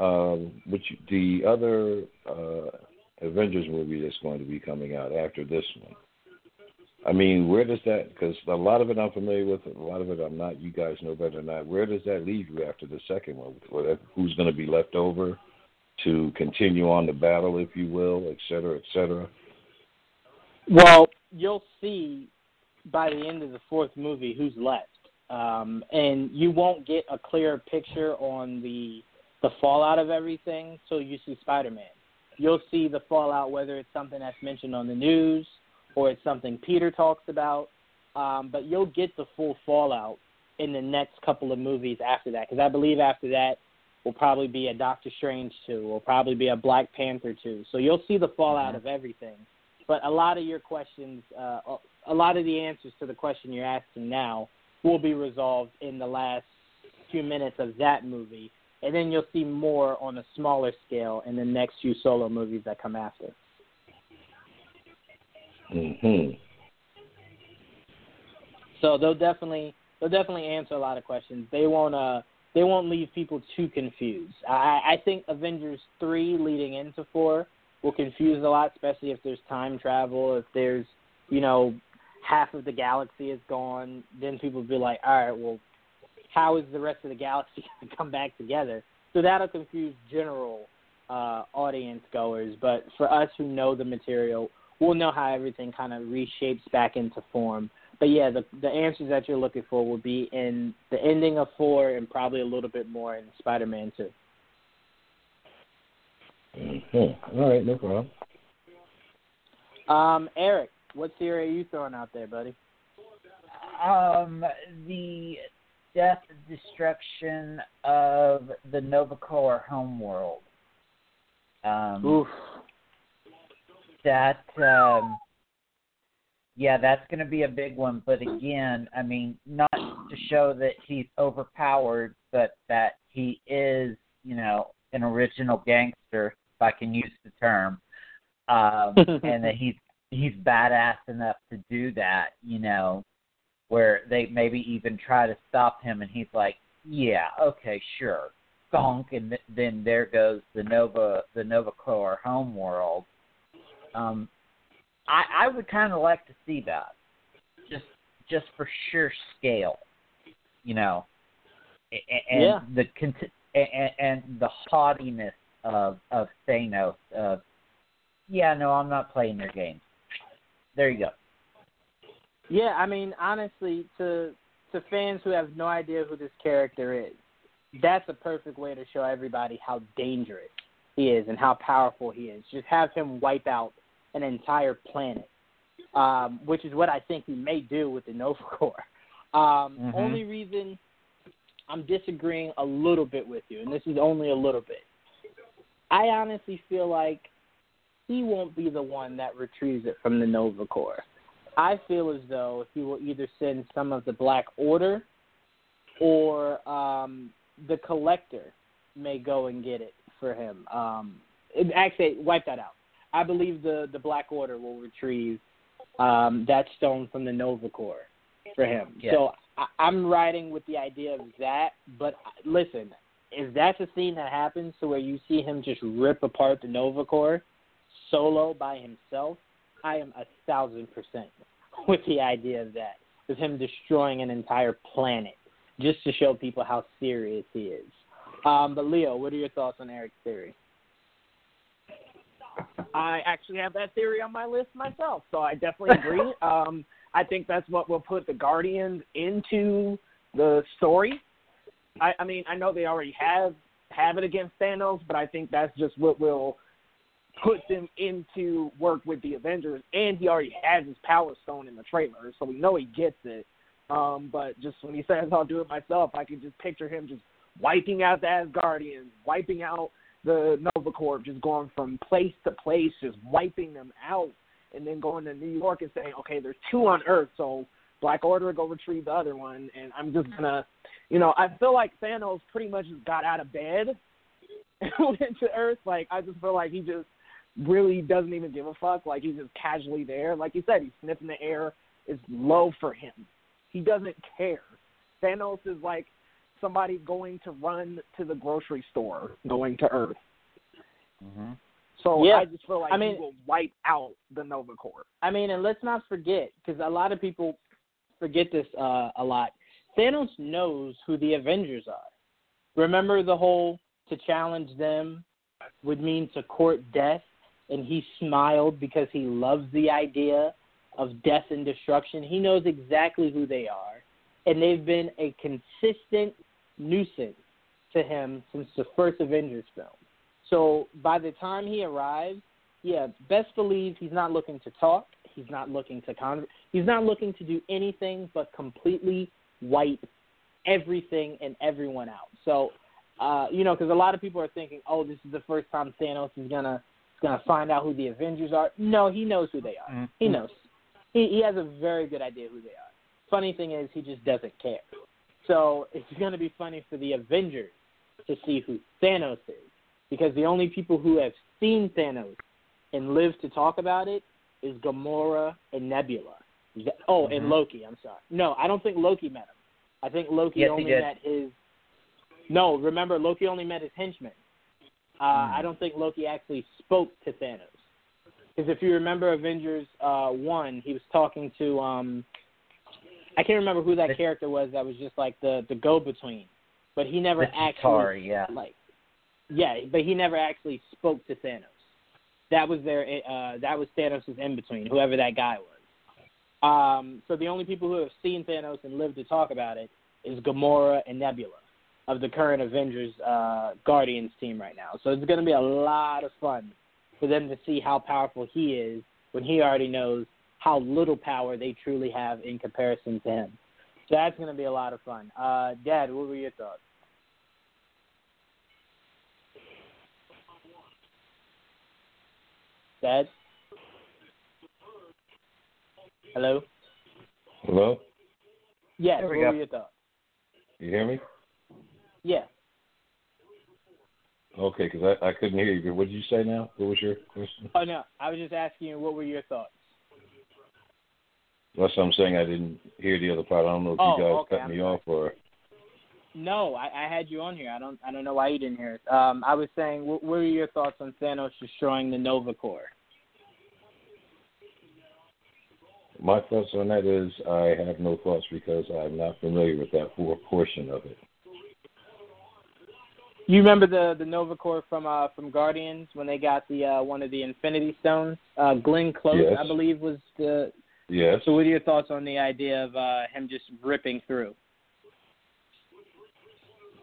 Um, which the other uh, Avengers movie that's going to be coming out after this one. I mean, where does that? Because a lot of it I'm familiar with, a lot of it I'm not. You guys know better than I. Where does that leave you after the second one? Who's going to be left over to continue on the battle, if you will, et cetera, et cetera? Well, you'll see by the end of the fourth movie who's left, um, and you won't get a clear picture on the the fallout of everything. So you see Spider-Man. You'll see the fallout whether it's something that's mentioned on the news or it's something Peter talks about. Um, but you'll get the full fallout in the next couple of movies after that, because I believe after that will probably be a Doctor Strange two, will probably be a Black Panther two. So you'll see the fallout of everything but a lot of your questions, uh, a lot of the answers to the question you're asking now will be resolved in the last few minutes of that movie, and then you'll see more on a smaller scale in the next few solo movies that come after. hmm So they'll definitely they'll definitely answer a lot of questions. They won't uh they won't leave people too confused. I I think Avengers three leading into four will confuse a lot, especially if there's time travel, if there's you know half of the galaxy is gone, then people will be like, all right, well, how is the rest of the galaxy going to come back together? So that'll confuse general uh, audience goers. But for us who know the material, we'll know how everything kind of reshapes back into form. But yeah, the the answers that you're looking for will be in the ending of four and probably a little bit more in Spider-Man two. Mm-hmm. All right, no problem. Um, Eric, what theory are you throwing out there, buddy? Um, the death destruction of the Nova Corps homeworld. Um, Oof. that um, yeah, that's going to be a big one. But again, I mean, not to show that he's overpowered, but that he is, you know, an original gangster, if I can use the term, um, and that he's he's badass enough to do that, you know, where they maybe even try to stop him, and he's like, yeah, okay, sure, gonk, and th- then there goes the Nova the Nova Corps homeworld. Um, I I would kind of like to see that, just just for sheer scale, you know, and Yeah. the and, and the haughtiness of of Thanos of yeah no I'm not playing your game. There you go. Yeah, I mean, honestly, to to fans who have no idea who this character is, that's a perfect way to show everybody how dangerous he is and how powerful he is. Just have him wipe out an entire planet, um, which is what I think he may do with the Nova Corps. Um, Mhm. Only reason I'm disagreeing a little bit with you, and this is only a little bit. I honestly feel like he won't be the one that retrieves it from the Nova Corps. I feel as though he will either send some of the Black Order or um, the Collector may go and get it for him. Um, actually, wipe that out. I believe the, the Black Order will retrieve um, that stone from the Nova Corps for him. Yeah. So I, I'm riding with the idea of that. But listen, if that's a scene that happens to where you see him just rip apart the Nova Corps solo by himself, I am a thousand percent with the idea of that, with him destroying an entire planet just to show people how serious he is. Um, but Leo, what are your thoughts on Eric's theory? I actually have that theory on my list myself, so I definitely agree. um, I think that's what will put the Guardians into the story. I, I mean, I know they already have have it against Thanos, but I think that's just what will put them into work with the Avengers. And he already has his Power Stone in the trailer, so we know he gets it. Um, but just when he says I'll do it myself, I can just picture him just wiping out the Asgardians, wiping out the Nova Corps, just going from place to place, just wiping them out, and then going to New York and saying, okay, there's two on Earth, so Black Order go retrieve the other one, and I'm just gonna, you know, I feel like Thanos pretty much got out of bed and went to Earth. Like I just feel like he just really doesn't even give a fuck. Like he's just casually there. Like you said, he's sniffing the air. It's low for him. He doesn't care. Thanos is like somebody going to run to the grocery store, going to Earth. hmm So Yeah. I just feel like I mean- he will wipe out the Nova Corps. I mean, and let's not forget, because a lot of people forget this uh, a lot. Thanos knows who the Avengers are. Remember the whole to challenge them would mean to court death, and he smiled because he loves the idea of death and destruction. He knows exactly who they are, and they've been a consistent nuisance to him since the first Avengers film. So by the time he arrives, yeah, best believe he's not looking to talk. He's not looking to con. He's not looking to do anything but completely wipe everything and everyone out. So, uh, you know, because a lot of people are thinking, oh, this is the first time Thanos is gonna gonna find out who the Avengers are. No, he knows who they are. He knows. He he has a very good idea who they are. Funny thing is, he just doesn't care. So it's gonna be funny for the Avengers to see who Thanos is, because the only people who have seen Thanos and live to talk about it is Gamora and Nebula. Oh, Mhm. and Loki. I'm sorry. No, I don't think Loki met him. I think Loki Yes, only met his. No, remember Loki only met his henchmen. Uh, Hmm. I don't think Loki actually spoke to Thanos. Because if you remember Avengers uh, one, he was talking to um, I can't remember who that character was. That was just like the the go between, but he never actually Chitauri, yeah. like yeah, but he never actually spoke to Thanos. That was their uh that was Thanos' in between, whoever that guy was. Um so the only people who have seen Thanos and lived to talk about it is Gamora and Nebula of the current Avengers uh Guardians team right now. So it's gonna be a lot of fun for them to see how powerful he is when he already knows how little power they truly have in comparison to him. So that's gonna be a lot of fun. Uh Dad, what were your thoughts? Dad? Hello? Hello? Yes, what go. were your thoughts? You hear me? Yeah. Okay, because I, I couldn't hear you. What did you say now? What was your question? Oh no, I was just asking you what were your thoughts? That's what I'm saying. I didn't hear the other part. I don't know if Oh, you guys okay, cut I'm me sorry. off or. No, I, I had you on here. I don't I don't know why you didn't hear it. Um, I was saying, what, what were your thoughts on Thanos destroying the Nova Corps? My thoughts on that is I have no thoughts because I'm not familiar with that por- portion of it. You remember the the Nova Corps from uh from Guardians when they got the uh one of the Infinity Stones? Uh Glenn Close, Yes. I believe, was the. Yes. So, what are your thoughts on the idea of uh him just ripping through?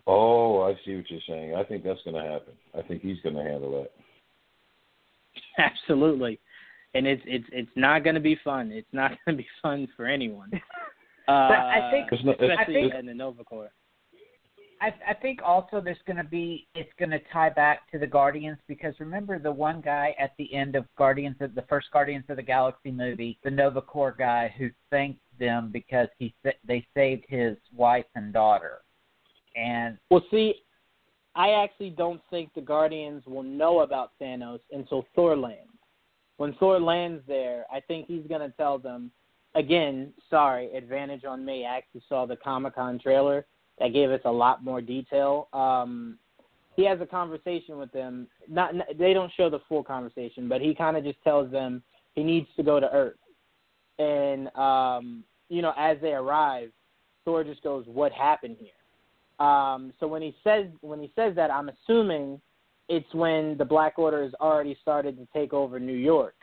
Oh, I see what you're saying. I think that's going to happen. I think he's going to handle that. Absolutely, and it's it's it's not going to be fun. It's not going to be fun for anyone. Uh, I think- It's not- it's- especially it's- in the Nova Corps. I, I think also there's going to be it's going to tie back to the Guardians because remember the one guy at the end of Guardians of the first Guardians of the Galaxy movie, the Nova Corps guy who thanked them because he they saved his wife and daughter, and Well, see, I actually don't think the Guardians will know about Thanos until Thor lands. When Thor lands there, I think he's going to tell them, again, sorry, advantage on me. I actually saw the Comic Con trailer that gave us a lot more detail. Um, he has a conversation with them. Not they don't show the full conversation, but he kind of just tells them he needs to go to Earth. And um, you know, as they arrive, Thor just goes, "What happened here?" Um, so when he says when he says that, I'm assuming it's when the Black Order has already started to take over New York,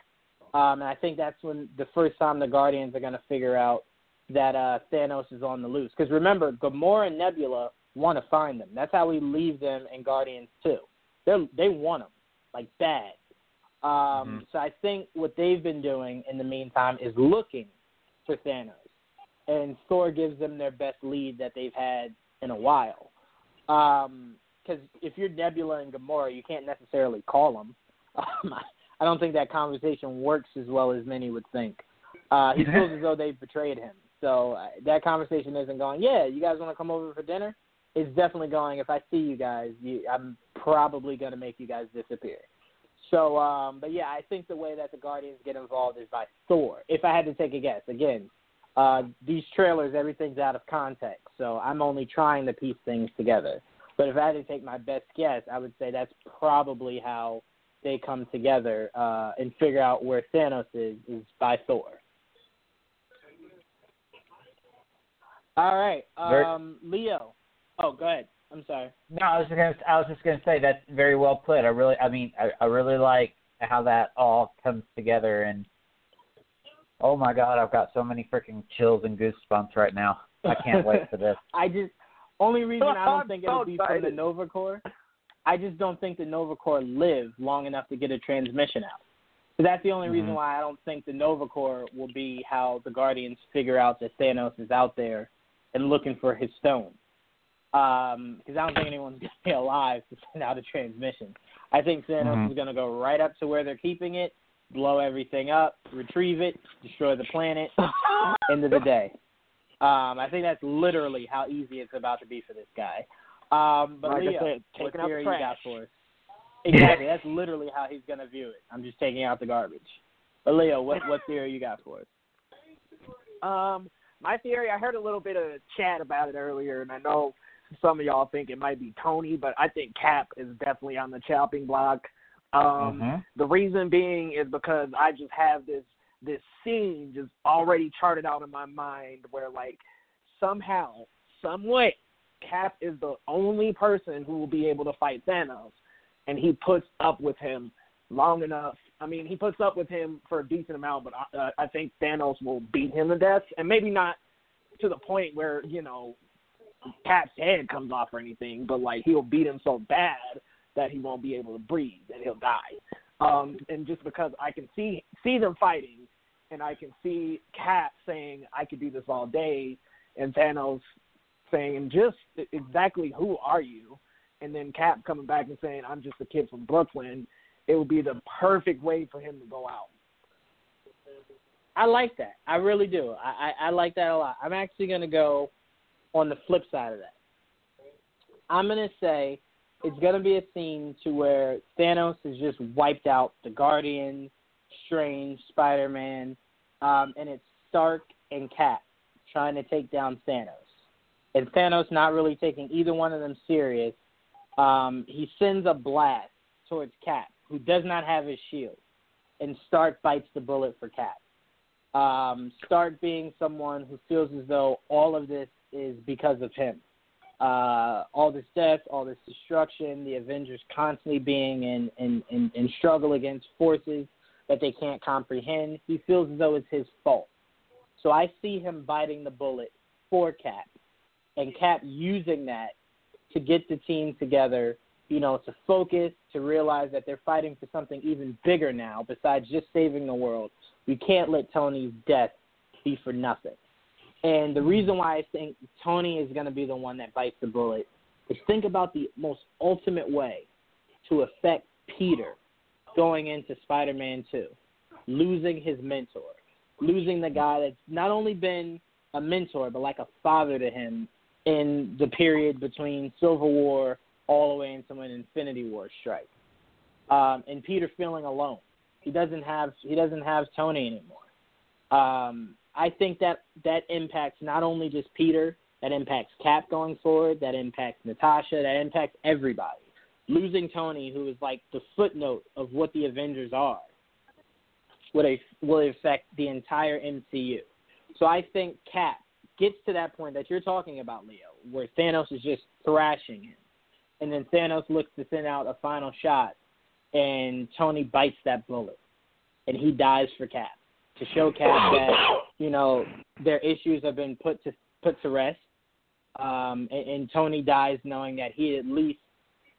um, and I think that's when the first time the Guardians are going to figure out that uh, Thanos is on the loose. Because remember, Gamora and Nebula want to find them. That's how we leave them in Guardians Two. They they want them like bad. Um, Mhm. So I think what they've been doing in the meantime is looking for Thanos, and Thor gives them their best lead that they've had in a while. Because if you're Nebula and Gamora, you can't necessarily call them. Um, I don't think that conversation works as well as many would think. Uh, he feels as though they've betrayed him. So uh, that conversation isn't going. Yeah, you guys want to come over for dinner? It's definitely going. If I see you guys, you, I'm probably going to make you guys disappear. So, um, but yeah, I think the way that the Guardians get involved is by Thor. If I had to take a guess, again, uh, these trailers, everything's out of context, so I'm only trying to piece things together. But if I had to take my best guess, I would say that's probably how they come together uh, and figure out where Thanos is, is by Thor. All right, um, Leo. Oh, go ahead. I'm sorry. No, I was just gonna. I was just gonna say that's very well put. I really, I mean, I, I really like how that all comes together. And oh my God, I've got so many freaking chills and goosebumps right now. I can't wait for this. I just only reason I don't think it'll be from the. Nova Corps. I just don't think the Nova Corps live long enough to get a transmission out. So that's the only reason Mhm. why I don't think the Nova Corps will be how the Guardians figure out that Thanos is out there and looking for his stone. Because I don't think anyone's going to be alive to send out a transmission. I think Thanos Mhm. is going to go right up to where they're keeping it, blow everything up, retrieve it, destroy the planet, end of the day. Um, I think that's literally how easy it's about to be for this guy. Um, but Like I Leo, said, what taking the theory you got trash. for us? Exactly. that's literally how he's going to view it. I'm just taking out the garbage. But Leo, what what theory you got for us? Um, my theory, I heard a little bit of chat about it earlier, and I know some of y'all think it might be Tony, but I think Cap is definitely on the chopping block. Um, Mhm. The reason being is because I just have this this scene just already charted out in my mind where like somehow, some way, Cap is the only person who will be able to fight Thanos, and he puts up with him long enough. I mean, he puts up with him for a decent amount, but I, uh, I think Thanos will beat him to death, and maybe not to the point where you know Cap's head comes off or anything, but like he'll beat him so bad that he won't be able to breathe and he'll die. Um, and just because I can see see them fighting, and I can see Cap saying I could do this all day, and Thanos saying just exactly who are you, and then Cap coming back and saying I'm just a kid from Brooklyn. It would be the perfect way for him to go out. I like that. I really do. I, I, I like that a lot. I'm actually going to go on the flip side of that. I'm going to say it's going to be a scene to where Thanos has just wiped out the Guardians, Strange, Spider Man, um, and it's Stark and Cap trying to take down Thanos. And Thanos not really taking either one of them serious. Um, he sends a blast towards Cap, who does not have his shield, and Stark bites the bullet for Cap um, Stark being someone who feels as though all of this is because of him. Uh, all this death, all this destruction, the Avengers constantly being in, in, in, in struggle against forces that they can't comprehend. He feels as though it's his fault. So I see him biting the bullet for Cap, and Cap using that to get the team together, you know, to focus, to realize that they're fighting for something even bigger now besides just saving the world. We can't let Tony's death be for nothing. And the reason why I think Tony is going to be the one that bites the bullet is think about the most ultimate way to affect Peter going into Spider Man 2, losing his mentor, losing the guy that's not only been a mentor, but like a father to him in the period between Civil War all the way into an Infinity War strike. Um, and Peter feeling alone. He doesn't have he doesn't have Tony anymore. Um, I think that that impacts not only just Peter, that impacts Cap going forward, that impacts Natasha, that impacts everybody. Losing Tony, who is like the footnote of what the Avengers are, would a, will affect the entire MCU. So I think Cap gets to that point that you're talking about, Leo, where Thanos is just thrashing him, and then Thanos looks to send out a final shot, and Tony bites that bullet, and he dies for Cap to show Cap that you know their issues have been put to put to rest, um, and, and Tony dies knowing that he at least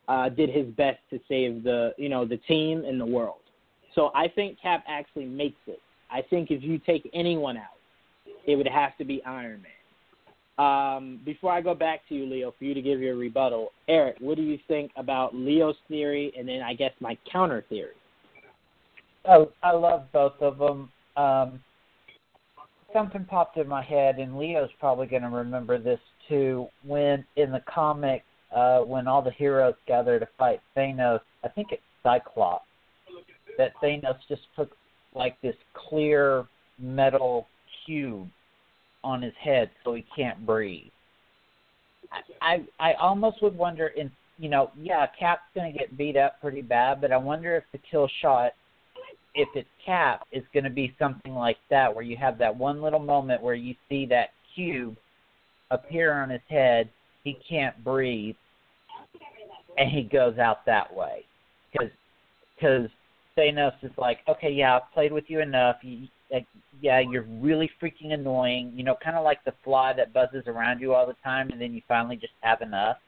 uh, did his best to save the you know the team and the world. So I think Cap actually makes it. I think if you take anyone out, it would have to be Iron Man. Um, before I go back to you, Leo, for you to give your rebuttal, Eric, what do you think about Leo's theory, and then I guess my counter theory? Oh, I love both of them. Um, something popped in my head, and Leo's probably going to remember this too. When in the comic, uh, when all the heroes gather to fight Thanos, I think it's Cyclops, that Thanos just puts like this clear metal cube on his head so he can't breathe. I I, I almost would wonder in you know, yeah, Cap's gonna get beat up pretty bad, but I wonder if the kill shot if it's Cap is gonna be something like that where you have that one little moment where you see that cube appear on his head, he can't breathe and he goes out that way. Cuz cuz Thanos is like, okay, yeah, I've played with you enough. You, like, yeah, you're really freaking annoying. You know, kind of like the fly that buzzes around you all the time, and then you finally just have enough,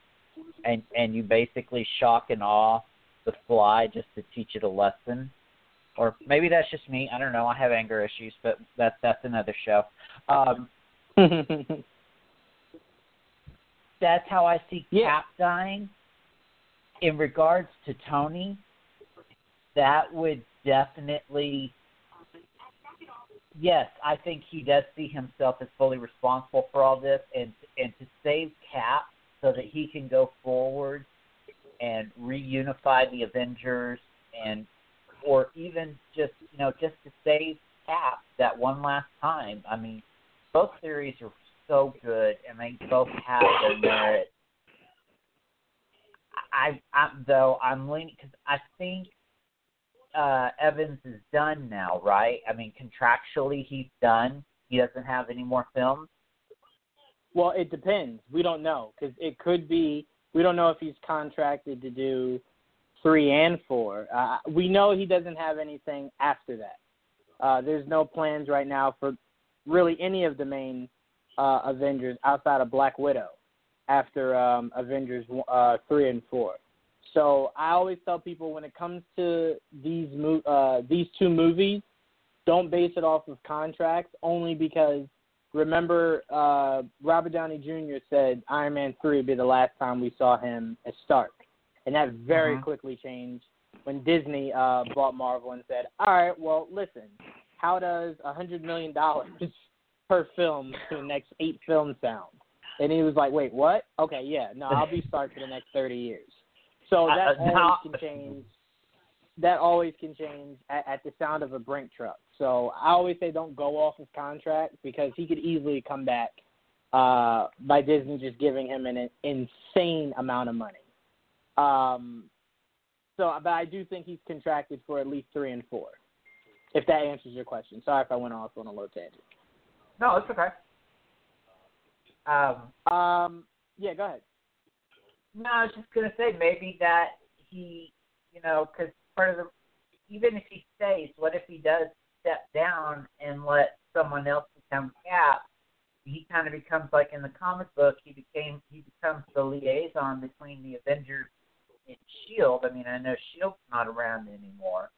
and and you basically shock and awe the fly just to teach it a lesson. Or maybe that's just me. I don't know. I have anger issues, but that's that's another show. Um, that's how I see Yeah. Cap dying. In regards to Tony, that would definitely yes, I think he does see himself as fully responsible for all this and and to save Cap so that he can go forward and reunify the Avengers and or even just you know just to save Cap that one last time. I mean, both theories are so good, and they both have their merit. I, I though I'm leaning because I think uh Evans is done now, right? I mean, contractually he's done. He doesn't have any more films. Well, it depends. We don't know because it could be. We don't know if he's contracted to do three and four. Uh, we know he doesn't have anything after that. Uh, there's no plans right now for really any of the main uh, Avengers outside of Black Widow after um, Avengers uh, three and four. So I always tell people when it comes to these mo- uh, these two movies, don't base it off of contracts only because remember uh, Robert Downey Jr. said Iron Man three would be the last time we saw him as Stark, and that very Mhm. quickly changed when Disney uh, bought Marvel and said, all right, well listen, how does a hundred million dollars per film for the next eight films sound? And he was like, wait, what? Okay, yeah, no, I'll be Stark for the next thirty years. So that uh, always now- can change. That always can change at, at the sound of a brink truck. So I always say don't go off of contract because he could easily come back uh, by Disney just giving him an insane amount of money. Um, so, but I do think he's contracted for at least three and four. If that answers your question. Sorry if I went off on a low tangent. No, it's okay. Um, Um, yeah, go ahead. No, I was just gonna say maybe that he, you know, because part of the, even if he stays, what if he does step down and let someone else become Cap? He kind of becomes like in the comic book. He became he becomes the liaison between the Avengers and Shield. I mean, I know Shield's not around anymore,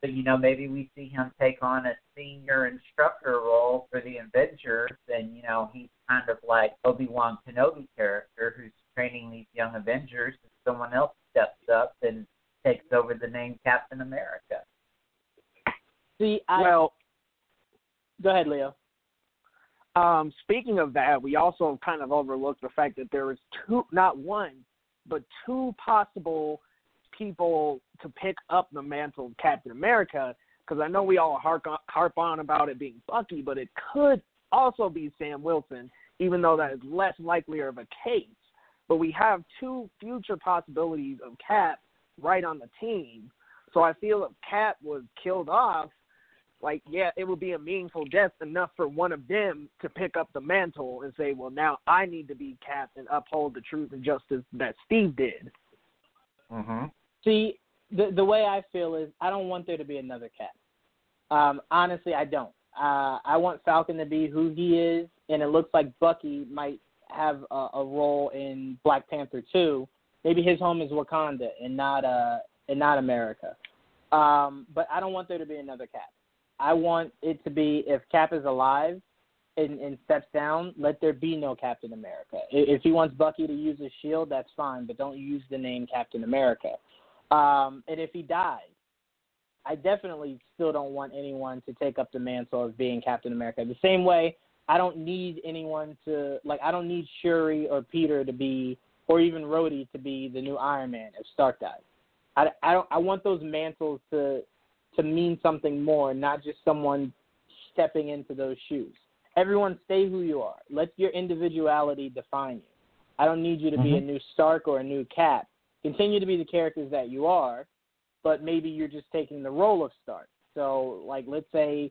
but you know, maybe we see him take on a senior instructor role for the Avengers, and you know, he's kind of like Obi Wan Kenobi character who's training these young Avengers, and someone else steps up and takes over the name Captain America. See, I well, go ahead, Leo. Um, speaking of that, we also kind of overlooked the fact that there was two, not one, but two possible people to pick up the mantle of Captain America. Because I know we all harp on, harp on about it being Bucky, but it could also be Sam Wilson, even though that is less likelier of a case. But we have two future possibilities of Cap right on the team. So I feel if Cap was killed off, like yeah, it would be a meaningful death enough for one of them to pick up the mantle and say, well, now I need to be Cap and uphold the truth and justice that Steve did. Mm-hmm. See, the the way I feel is I don't want there to be another Cap. Um, honestly, I don't. Uh, I want Falcon to be who he is, and it looks like Bucky might have a, a role in Black Panther 2. Maybe his home is Wakanda and not uh and not America. Um, but I don't want there to be another Cap. I want it to be if Cap is alive and, and steps down, let there be no Captain America. If he wants Bucky to use his shield, that's fine, but don't use the name Captain America. Um, and if he dies, I definitely still don't want anyone to take up the mantle of being Captain America. The same way I don't need anyone to like I don't need Shuri or Peter to be or even Rhodey to be the new Iron Man if Stark dies. I, I don't I want those mantles to to mean something more, not just someone stepping into those shoes. Everyone stay who you are. Let your individuality define you. I don't need you to be mm-hmm. a new Stark or a new Cap. Continue to be the characters that you are, but maybe you're just taking the role of Stark. So, like, let's say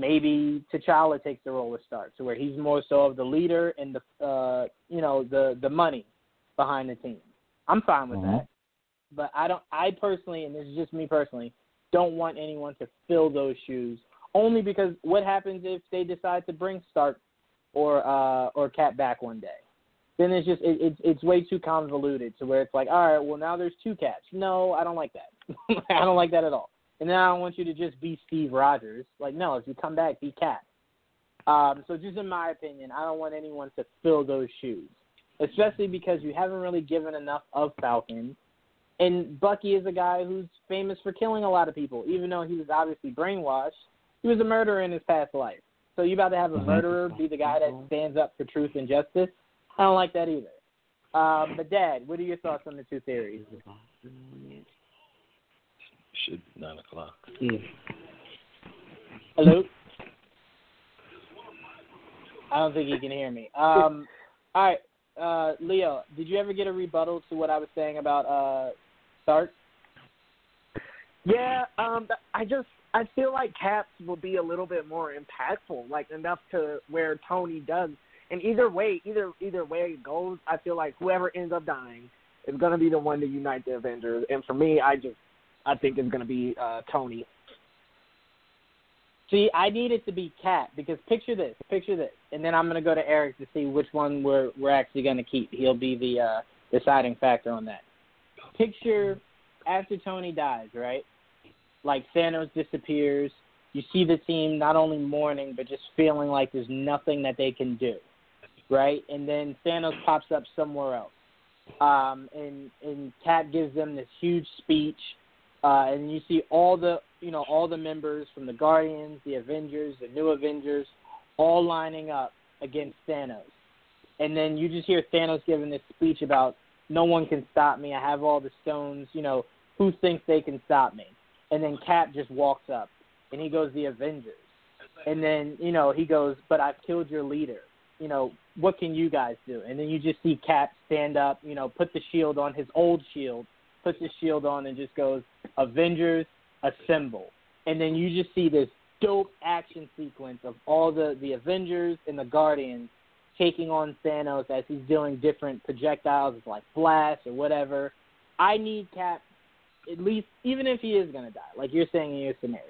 maybe T'Challa takes the role of Stark, so where he's more so of the leader and the, uh, you know, the the money behind the team. I'm fine with Mhm. that, but I don't. I personally, and this is just me personally, don't want anyone to fill those shoes. Only because what happens if they decide to bring Stark or uh, or Cap back one day? Then it's just it, it's it's way too convoluted to where it's like, all right, well now there's two Caps. No, I don't like that. I don't like that at all. And then I don't want you to just be Steve Rogers. Like, no, if you come back, be Cap. Um, so just in my opinion, I don't want anyone to fill those shoes, especially because you haven't really given enough of Falcon. And Bucky is a guy who's famous for killing a lot of people, even though he was obviously brainwashed. He was a murderer in his past life. So you about to have a Mhm. murderer be the guy that stands up for truth and justice? I don't like that either. Um, but Dad, what are your thoughts on the two theories? Should nine o'clock. Hello. I don't think he can hear me. Um, all right, uh, Leo, did you ever get a rebuttal to what I was saying about uh, Stark? Yeah, um, I just I feel like Caps will be a little bit more impactful, like enough to where Tony does. And either way, either either way it goes, I feel like whoever ends up dying is gonna be the one to unite the Avengers. And for me, I just I think is gonna be uh, Tony. See, I need it to be Cap because picture this, picture this, and then I'm gonna go to Eric to see which one we're we're actually gonna keep. He'll be the uh, deciding factor on that. Picture after Tony dies, right? Like Thanos disappears, you see the team not only mourning but just feeling like there's nothing that they can do, right? And then Thanos pops up somewhere else, um, and and Cap gives them this huge speech, uh, and you see all the you know all the members from the Guardians, the Avengers, the New Avengers, all lining up against Thanos, and then you just hear Thanos giving this speech about no one can stop me. I have all the stones. You know who thinks they can stop me? And then Cap just walks up and he goes, the Avengers. And then, you know, he goes, but I've killed your leader. You know, what can you guys do? And then you just see Cap stand up, you know, put the shield on, his old shield, puts his shield on and just goes, Avengers, assemble. And then you just see this dope action sequence of all the, the Avengers and the Guardians taking on Thanos as he's doing different projectiles, like Flash or whatever. I need Cap at least even if he is going to die, like you're saying in your scenario,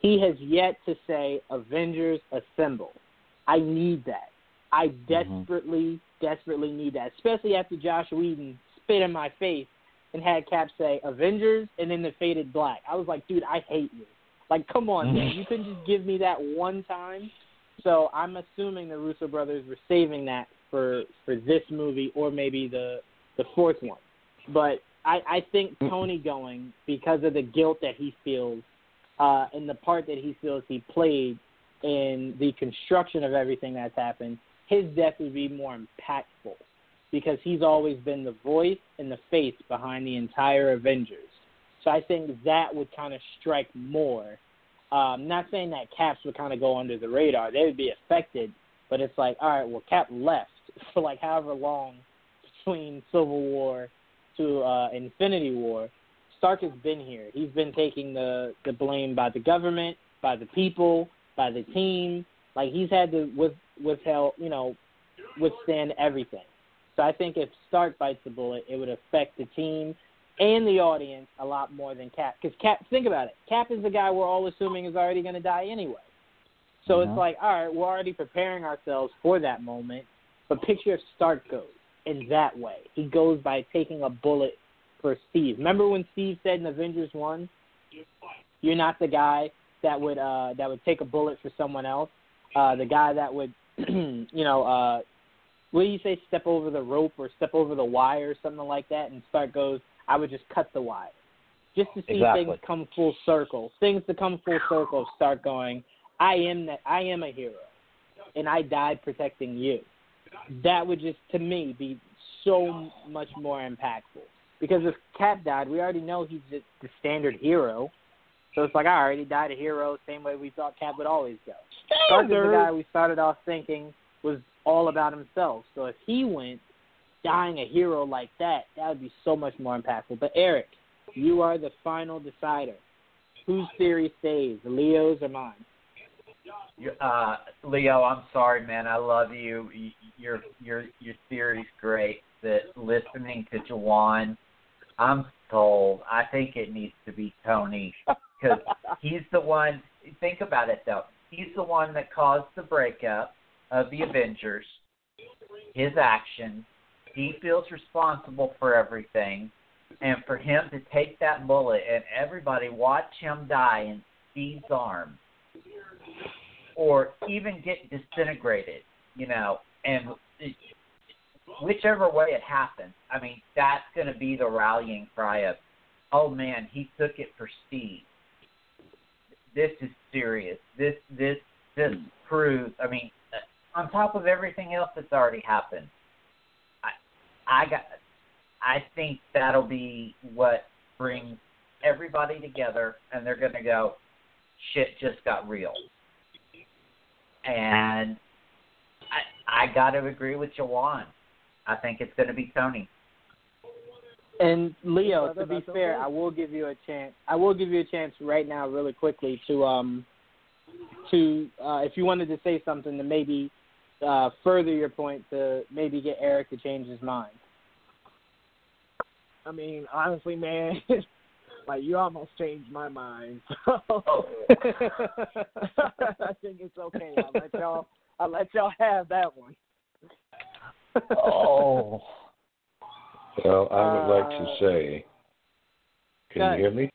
he has yet to say Avengers assemble. I need that. I desperately, mm-hmm. desperately need that, especially after Joss Whedon spit in my face and had Cap say Avengers and then the faded black. I was like, dude, I hate you. Like, come on, man. You couldn't just give me that one time. So I'm assuming the Russo brothers were saving that for for this movie or maybe the the fourth one. But I, I think mm. Tony going because of the guilt that he feels uh, and the part that he feels he played in the construction of everything that's happened, his death would be more impactful because he's always been the voice and the face behind the entire Avengers. So I think that would kind of strike more. Um, not saying that Caps would kind of go under the radar; they would be affected, but it's like, all right, well, Cap left for like however long between Civil War to uh, Infinity War, Stark has been here. He's been taking the the blame by the government, by the people, by the team. Like he's had to with withheld, you know, withstand everything. So I think if Stark bites the bullet, it would affect the team and the audience a lot more than Cap. Because Cap, think about it, Cap is the guy we're all assuming is already going to die anyway. So it's like, all right, we're already preparing ourselves for that moment. But picture if Stark goes in that way. He goes by taking a bullet for Steve. Remember when Steve said in Avengers One, "You're not the guy that would uh, that would take a bullet for someone else. Uh, the guy that would, you know, uh, what do you say? Step over the rope or step over the wire or something like that." And Stark goes, "I would just cut the wire." Just to see exactly. things come full circle, things to come full circle, start going. I am that. I am a hero, and I died protecting you that would just to me be so much more impactful. Because if Cap died, we already know he's just the standard hero. So it's like, all right, he died a hero, same way we thought Cap would always go. Stark is the guy we started off thinking was all about himself. So if he went dying a hero like that, that would be so much more impactful. But Eric, you are the final decider. Whose theory stays, Leo's or mine? Uh, Leo, I'm sorry, man. I love you. Your your your theory's great. That listening to Juwan, I'm sold. I think it needs to be Tony because he's the one. Think about it though. He's the one that caused the breakup of the Avengers. His actions. He feels responsible for everything, and for him to take that bullet and everybody watch him die in Steve's arms or even get disintegrated, you know, and it, whichever way it happens, I mean, that's going to be the rallying cry of, oh man, he took it for Steve. This is serious. This this this proves. I mean, on top of everything else that's already happened, I I got. I think that'll be what brings everybody together, and they're going to go, shit just got real and I I got to agree with Jawan. I think it's going to be Tony. And Leo, to be fair. I will give you a chance. I will give you a chance right now, really quickly, to um, to uh, if you wanted to say something to maybe uh, further your point, to maybe get Eric to change his mind. I mean, honestly, man, like you almost changed my mind. So I think it's okay. I'll let y'all. I'll let y'all have that one. Oh. Well, I would like to Uh, say, can you hear me?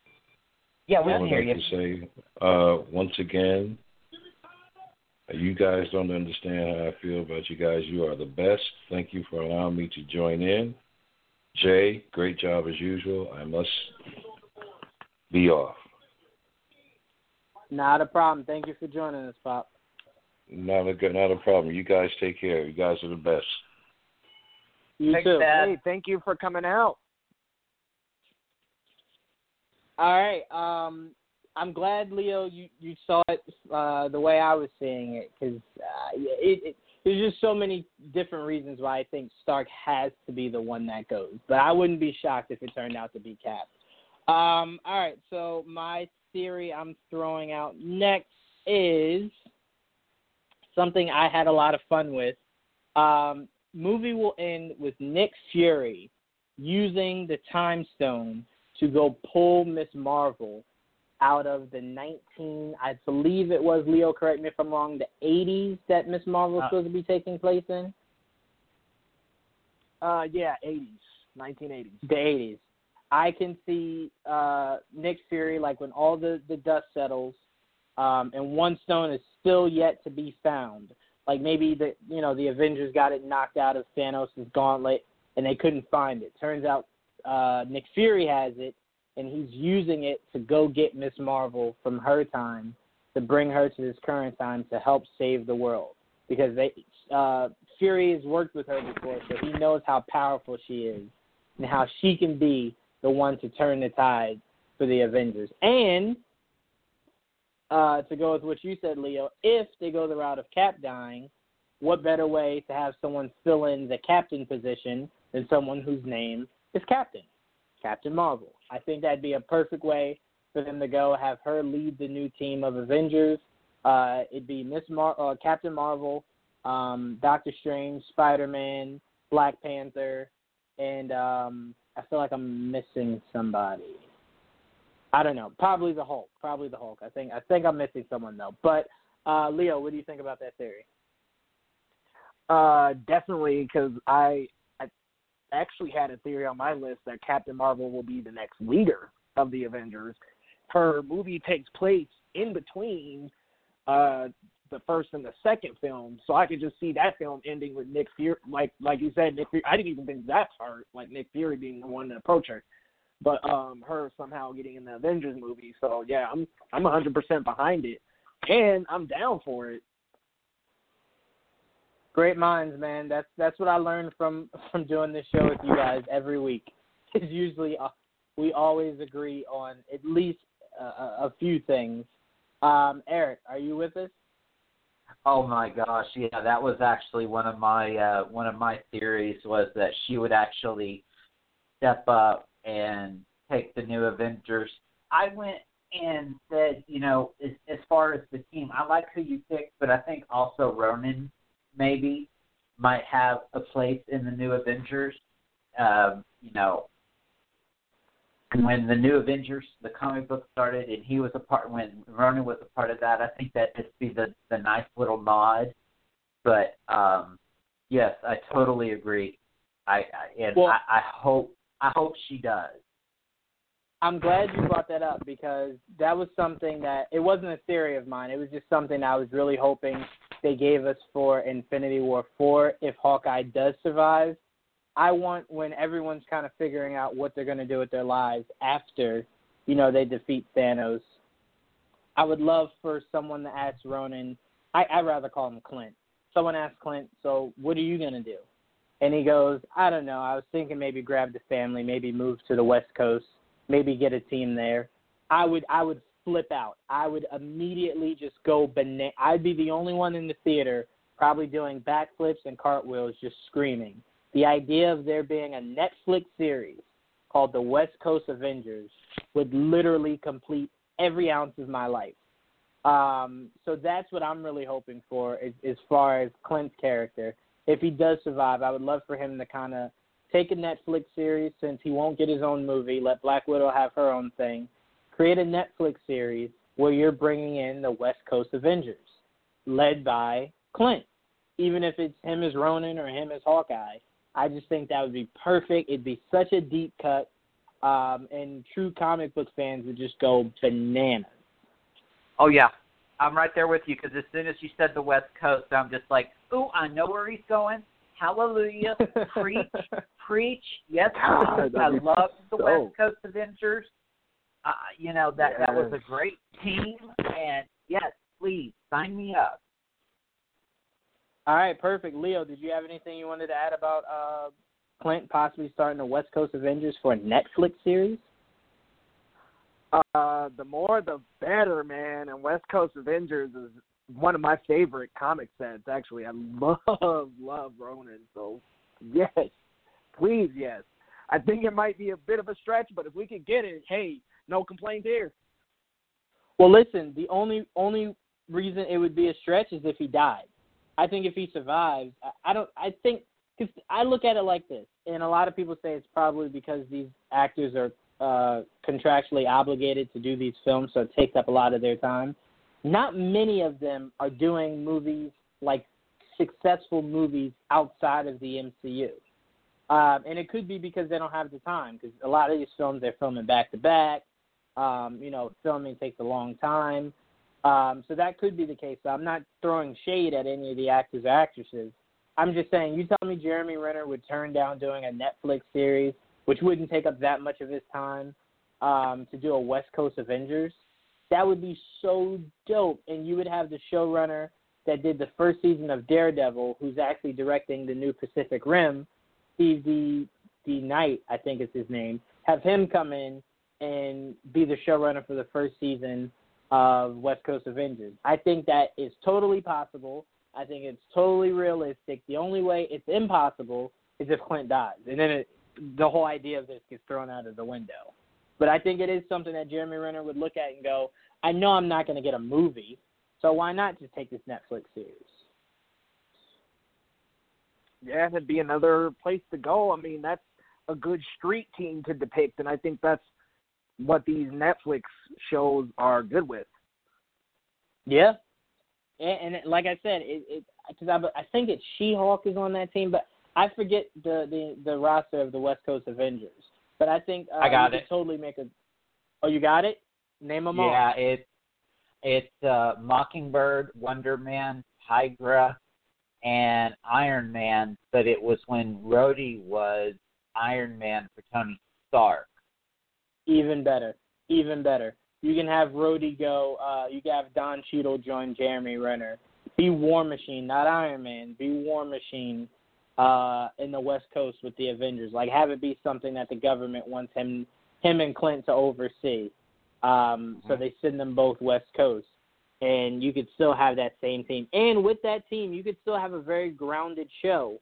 Yeah, we I can would hear like you. to say, uh, once again, you guys don't understand how I feel about you guys. You are the best. Thank you for allowing me to join in. Jay, great job as usual. I must be off. Not a problem. Thank you for joining us, Pop. Not a good, not a problem. You guys take care. You guys are the best. You Thanks, too. Dad. Hey, thank you for coming out. All right. Um, I'm glad, Leo, you you saw it uh, the way I was seeing it because uh, it, it there's just so many different reasons why I think Stark has to be the one that goes. But I wouldn't be shocked if it turned out to be Cap. Um, all right. So my theory I'm throwing out next is something I had a lot of fun with. Um, movie will end with Nick Fury using the Time Stone to go pull Miss Marvel out of the 19, I believe it was, Leo, correct me if I'm wrong, the 80s that Miss Marvel was Uh, supposed to be taking place in? Uh, yeah, 80s, 1980s. The 80s. I can see uh, Nick Fury, like when all the, the dust settles um, and one stone is still yet to be found. Like maybe the you know the Avengers got it knocked out of Thanos' gauntlet and they couldn't find it. Turns out uh, Nick Fury has it and he's using it to go get Miss Marvel from her time to bring her to this current time to help save the world because they uh, Fury has worked with her before, so he knows how powerful she is and how she can be the one to turn the tide for the Avengers. And uh, to go with what you said, Leo, if they go the route of Cap dying, what better way to have someone fill in the captain position than someone whose name is Captain, Captain Marvel? I think that'd be a perfect way for them to go. Have her lead the new team of Avengers. Uh, it'd be Miss Mar- uh, Captain Marvel, um, Doctor Strange, Spider Man, Black Panther, and um, I feel like I'm missing somebody. I don't know. Probably the Hulk. Probably the Hulk. I think I think I'm missing someone though. But uh, Leo, what do you think about that theory? Uh, definitely, because I, I actually had a theory on my list that Captain Marvel will be the next leader of the Avengers. Her movie takes place in between uh, the first and the second film, so I could just see that film ending with Nick Fury, like like you said, Nick Fury. I didn't even think that part, like Nick Fury being the one to approach her, but um, her somehow getting in the Avengers movie. So yeah, I'm I'm 100% behind it, and I'm down for it. Great minds, man. That's that's what I learned from from doing this show with you guys every week. Is usually uh, we always agree on at least a a few things. Um, Eric, are you with us? Oh my gosh, yeah, that was actually one of my uh one of my theories was that she would actually step up and take the new Avengers. I went and said, you know, as, as far as the team, I like who you picked, but I think also Ronin maybe might have a place in the new Avengers. Um, you know, when the new Avengers, the comic book started, and he was a part when Ronin was a part of that. I think that just be the the nice little nod. But um, yes, I totally agree. I, I and Well- I, I hope I hope she does. I'm glad you brought that up because that was something that it wasn't a theory of mine. It was just something I was really hoping they gave us for Infinity War 4 if Hawkeye does survive. I want when everyone's kind of figuring out what they're going to do with their lives after, you know, they defeat Thanos. I would love for someone to ask Ronin. I I'd rather call him Clint. Someone asked Clint, "So what are you going to do?" And he goes, "I don't know. I was thinking maybe grab the family, maybe move to the West Coast." maybe get a team there. I would I would flip out. I would immediately just go banana. I'd be the only one in the theater probably doing backflips and cartwheels, just screaming. The idea of there being a Netflix series called The West Coast Avengers would literally complete every ounce of my life. Um, so that's what I'm really hoping for as, as far as Clint's character. If he does survive, I would love for him to kind of take a Netflix series since he won't get his own movie, let Black Widow have her own thing, create a Netflix series where you're bringing in the West Coast Avengers, led by Clint. Even if it's him as Ronin or him as Hawkeye, I just think that would be perfect. It'd be such a deep cut, um, and true comic book fans would just go bananas. Oh yeah, I'm right there with you because as soon as you said the West Coast, I'm just like, ooh, I know where he's going. Hallelujah, preach, preach. Yes, God, I love the so- West Coast Avengers. Uh, you know that that was a great team, and yes, please sign me up. All right, perfect. Leo, did you have anything you wanted to add about uh, Clint possibly starting the West Coast Avengers for a Netflix series? Uh, the more the better, man. And West Coast Avengers is one of my favorite comic sets. Actually, I love love Ronin. So yes, please, yes. I think it might be a bit of a stretch, but if we could get it, hey, no complaint here. Well, listen, the only only reason it would be a stretch is if he died. I think if he survives, I, I don't. I think because I look at it like this, and a lot of people say it's probably because these actors are uh, contractually obligated to do these films, so it takes up a lot of their time. Not many of them are doing movies like successful movies outside of the MCU. Um, and it could be because they don't have the time, because a lot of these films they're filming back to back. Um, you know, filming takes a long time. Um, so that could be the case. I'm not throwing shade at any of the actors or actresses. I'm just saying, you tell me Jeremy Renner would turn down doing a Netflix series, which wouldn't take up that much of his time, um, to do a West Coast Avengers. That would be so dope. And you would have the showrunner that did the first season of Daredevil, who's actually directing the new Pacific Rim, Steve D. DeKnight, I think is his name. Have him come in and be the showrunner for the first season of West Coast Avengers. I think that is totally possible. I think it's totally realistic. The only way it's impossible is if Clint dies, and then it, the whole idea of this gets thrown out of the window. But I think it is something that Jeremy Renner would look at and go, "I know I'm not going to get a movie, so why not just take this Netflix series?" Yeah, it'd be another place to go. I mean, that's a good street team to depict, and I think that's what these Netflix shows are good with. Yeah, and, and like I said, it it because I I think it's She-Hulk is on that team, but I forget the the the roster of the West Coast Avengers. But I think uh, I got you it. could totally make a. Oh, you got it. Name them all. Yeah, it's it's uh, Mockingbird, Wonder Man, Tigra, and Iron Man. But it was when Rhodey was Iron Man for Tony Stark. Even better. Even better. You can have Rhodey go. Uh, you can have Don Cheadle join Jeremy Renner. Be War Machine, not Iron Man. Be War Machine uh, in the West Coast with the Avengers. Like have it be something that the government wants him, him and Clint to oversee. Um, So they send them both West Coast, and you could still have that same team. And with that team, you could still have a very grounded show.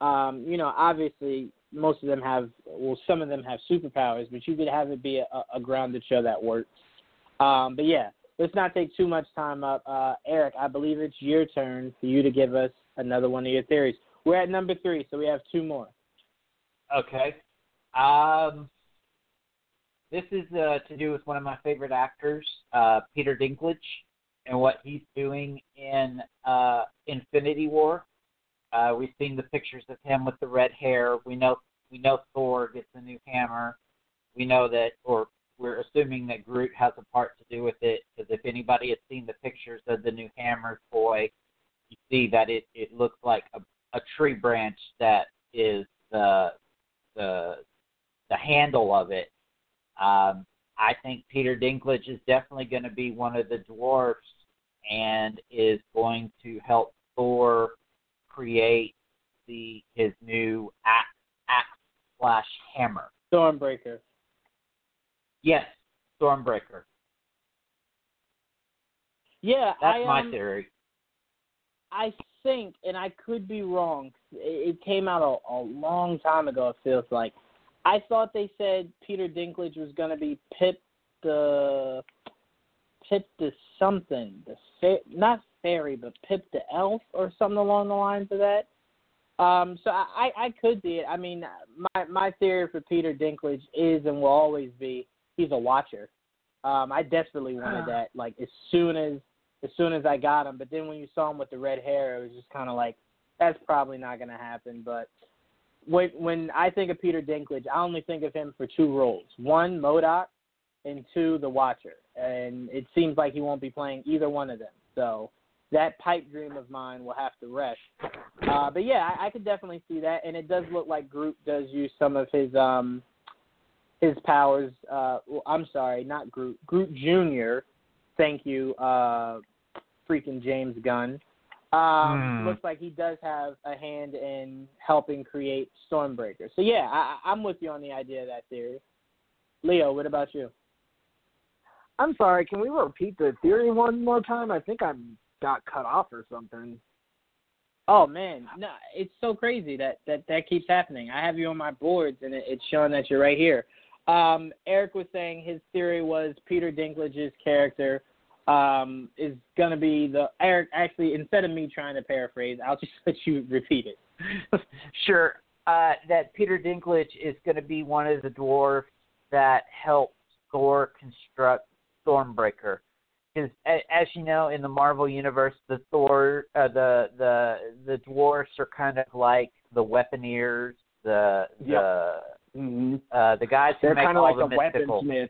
Um, you know, obviously most of them have well some of them have superpowers but you could have it be a, a grounded show that works um but yeah let's not take too much time up uh eric i believe it's your turn for you to give us another one of your theories we're at number three so we have two more Okay. Um, this is uh, to do with one of my favorite actors, uh, Peter Dinklage, and what he's doing in uh, Infinity War. Uh, we've seen the pictures of him with the red hair. We know we know Thor gets a new hammer. We know that, or we're assuming that Groot has a part to do with it. Because if anybody has seen the pictures of the new hammer toy, you see that it it looks like a, a tree branch that is the the the handle of it. Um, I think Peter Dinklage is definitely going to be one of the dwarfs and is going to help Thor create the his new axe, axe slash hammer. stormbreaker Yes, Stormbreaker. yeah That's I, my um, theory. I think, and I could be wrong. It, came out a, a long time ago. It feels like. I thought they said Peter Dinklage was going to be Pip the Pip the something, the fa- not fairy, but Pip the elf or something along the lines of that. Um, so I, I could see it. I mean, my my theory for Peter Dinklage is and will always be he's a watcher. Um, I desperately wanted that, like as soon as as soon as I got him. But then when you saw him with the red hair, it was just kind of like that's probably not going to happen. But when when I think of Peter Dinklage, I only think of him for two roles: one, MODOK, and two, the Watcher. And it seems like he won't be playing either one of them. So that pipe dream of mine will have to rest. Uh, but yeah, I, I could definitely see that, and it does look like Groot does use some of his um his powers. Uh, well, I'm sorry, not Groot. Groot Junior. Thank you, uh, freaking James Gunn. Um, Hmm. Looks like he does have a hand in helping create Stormbreaker. So yeah, I, I'm with you on the idea of that theory. Leo, what about you? I'm sorry. Can we repeat the theory one more time? I think I got cut off or something. Oh man, no, it's so crazy that that that keeps happening. I have you on my boards, and it, it's showing that you're right here. Um, Eric was saying his theory was Peter Dinklage's character um, is going to be the Eric. Actually, instead of me trying to paraphrase, I'll just let you repeat it. sure. Uh, that Peter Dinklage is going to be one of the dwarfs that helped Thor construct Stormbreaker. Because, as you know, in the Marvel universe, the Thor, uh, the the the dwarfs are kind of like the weaponeers, the the Mm-hmm. uh, the guys who They're make kind of all like the, the mystical. weaponsmiths.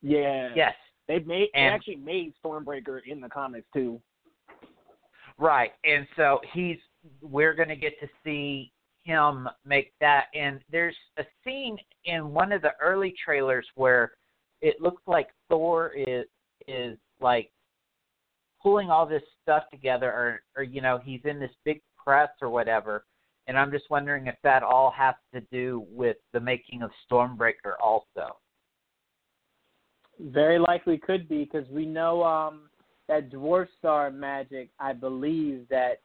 Yeah. Yes, They made they actually made Stormbreaker in the comics too. Right. And so he's we're going to get to see him make that and there's a scene in one of the early trailers where it looks like Thor is is like pulling all this stuff together or or you know, he's in this big press or whatever. And I'm just wondering if that all has to do with the making of Stormbreaker also. Very likely could be because we know um, that dwarf star magic. I believe that